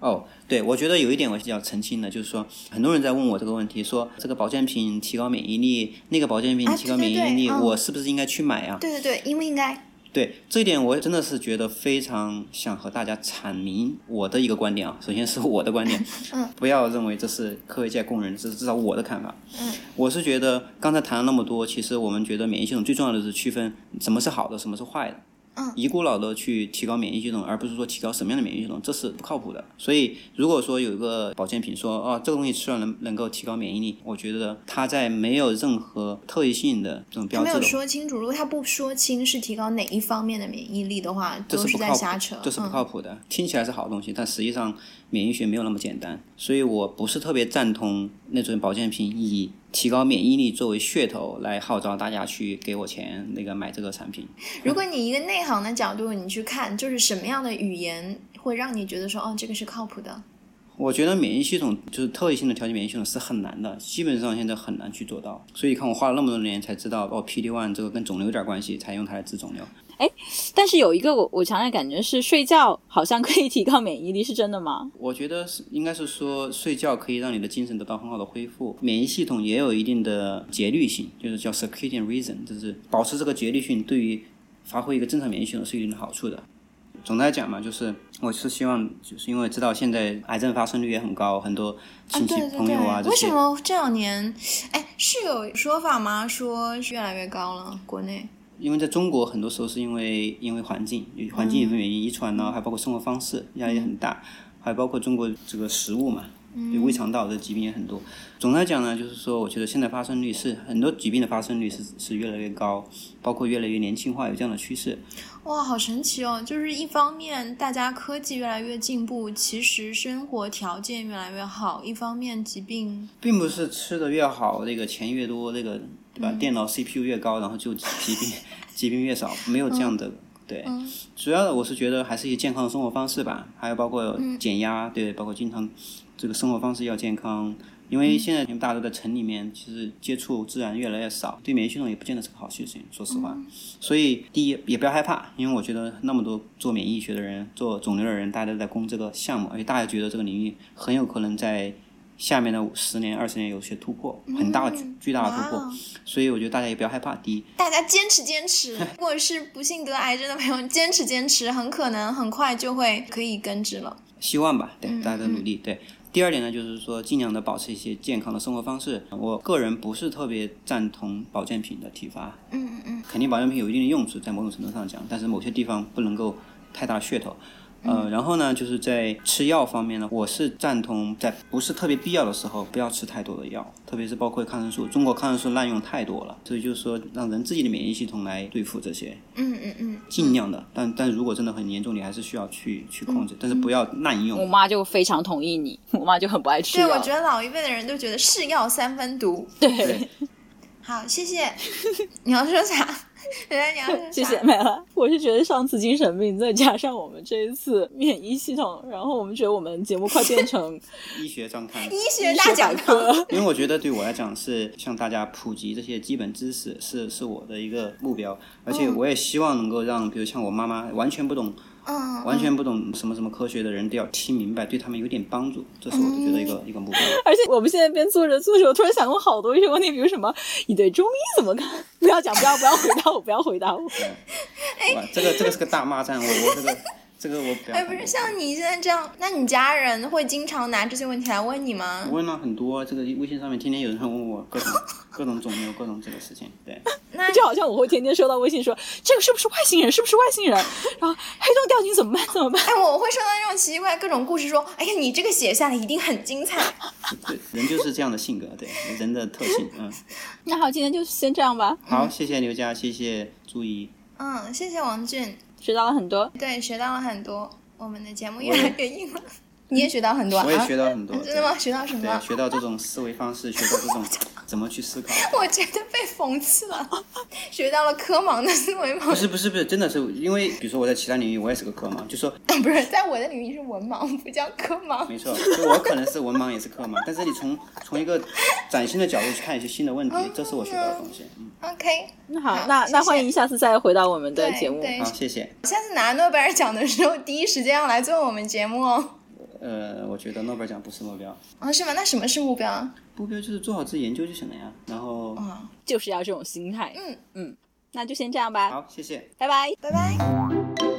哦，对，我觉得有一点我是要澄清的，就是说很多人在问我这个问题，说这个保健品提高免疫力，那个保健品啊提高免疫力，我是不是应该去买啊？对对对，应不应该？对这一点，我真的是觉得非常想和大家阐明我的一个观点啊。首先是我的观点，嗯，不要认为这是科学界公认，这是至少我的看法。嗯，我是觉得刚才谈了那么多，其实我们觉得免疫系统最重要的是区分什么是好的，什么是坏的。嗯，一股脑的去提高免疫系统，而不是说提高什么样的免疫系统，这是不靠谱的。所以，如果说有一个保健品说哦，这个东西吃了能能够提高免疫力，我觉得它在没有任何特异性的这种标准没有说清楚，如果他不说清是提高哪一方面的免疫力的话，这都是不靠瞎扯。这是不嗯靠谱的。听起来是好东西，但实际上免疫学没有那么简单，所以我不是特别赞同那种保健品以提高免疫力作为噱头来号召大家去给我钱那个买这个产品。如果你一个内行的角度，你去看，就是什么样的语言会让你觉得说，哦，这个是靠谱的？我觉得免疫系统就是特异性的调节免疫系统是很难的，基本上现在很难去做到。所以看我花了那么多年才知道，哦，PD one 这个跟肿瘤有点关系，才用它来治肿瘤。但是有一个我我强烈感觉是睡觉好像可以 提高免疫力，是真的吗？我觉得是应该是说睡觉可以让你的精神得到很好的恢复，免疫系统也有一定的节律性，就是叫 circadian rhythm，就是保持这个节律性对于发挥一个正常免疫系统是有一定的好处的。总的来讲嘛，就是我是希望，就是因为知道现在癌症发生率也很高，很多啊，亲戚对对朋友啊对，为什，么这两年，哎，是有说法吗？说是越来越高了，国内。因为在中国很多时候是因为因为环境，环境有分原因，遗传呢，还包括生活方式压力很大，还包括中国这个食物嘛，对胃肠道的疾病也很多。总的来讲呢，就是说，我觉得现在发生率是很多疾病的发生率是是越来越高，包括越来越年轻化，有这样的趋势。哇，好神奇哦！就是一方面大家科技越来越进步，其实生活条件越来越好；一方面疾病，并不是吃的越好，那个钱越多，那个对吧？电脑 CPU 越高，然后就疾病 疾病越少，没有这样的。对，主要的我是觉得还是一些健康的生活方式吧，还有包括减压，对，包括经常这个生活方式要健康。因为现在大家都在城里面，其实接触自然越来越少，对免疫系统也不见得是个好事情。说实话，所以第一也不要害怕，因为我觉得那么多做免疫学的人、做肿瘤的人，大家都在攻这个项目，而且大家觉得这个领域很有可能在下面的十年、二十年有些突破，很大的、巨大的突破。所以我觉得大家也不要害怕。第一，大家坚持坚持。如果是不幸得癌症的朋友，坚持坚持，很可能很快就会可以根治了。希望吧，对大家的努力，对。第二点呢，就是说尽量的保持一些健康的生活方式。我个人不是特别赞同保健品的体罚，嗯嗯嗯，肯定保健品有一定的用处，在某种程度上讲，但是某些地方不能够太大噱头。呃，然后呢，就是在吃药方面呢，我是赞同在不是特别必要的时候不要吃太多的药，特别是包括抗生素。中国抗生素滥用太多了，所以就是说让人自己的免疫系统来对付这些，嗯嗯嗯，尽量的。但但如果真的很严重，你还是需要去去控制，但是不要滥用我。妈就非常同意你，我妈就很不爱吃对，药。我觉得老一辈的人都觉得是药三分毒。对，好，谢谢。你要说啥？谢谢没了。我是觉得上次精神病，再加上我们这一次免疫系统，然后我们觉得我们节目快变成 医学张刊。医学大讲堂。课。因为我觉得对我来讲是向大家普及这些基本知识是是我的一个目标，而且我也希望能够让，比如像我妈妈完全不懂，嗯，完全不懂什么什么科学的人都要听明白，对他们有点帮助，这是我觉得一个、一个目标。而且我们现在边做着做着，我突然想过好多一些问题，比如什么你对中医怎么看？不要讲，不要不要回答我，不要回答我。哇，这个这个是个大骂战，我我这个这个我不要。哎，不是像你现在这样，那你家人会经常拿这些问题来问你吗我？问了很多，这个微信上面天天有人问我各种 各种肿瘤，各种这个事情，对。那 就好像我会天天收到微信说这个是不是外星人？是不是外星人？然后黑洞掉进怎么办？怎么办？哎，我会收到这种奇怪各种故事，说，哎呀，你这个写下来一定很精彩。对，人就是这样的性格，对人的特性，嗯。那好，今天就先这样吧，好，谢谢刘佳，谢谢朱怡。嗯，谢谢王俊，学到了很多。对，学到了很多，我们的节目越来越硬了。你也学到很多啊？我也学到很多。真的吗？学到什么对，？学到这种思维方式，学到这种 怎么去思考。我觉得被讽刺了，学到了科盲的思维方不。是不是不是，真的是因为，比如说我在其他领域我也是个科盲，就说 不是，在我的领域是文盲，不叫科盲。没错，就我可能是文盲也是科盲，但是你从从一个崭新的角度去看一些新的问题，这是我学到的东西。嗯，OK，那好，那那欢迎下次再回到我们的节目。对好，谢谢。下次拿诺贝尔奖的时候，第一时间要来做我们节目哦。呃，我觉得诺贝尔奖不是目标，啊，是吗？那什么是目标啊？目标就是做好自己研究就行了呀。然后，嗯，就是要这种心态。嗯嗯，那就先这样吧，好，谢谢。拜拜。拜拜。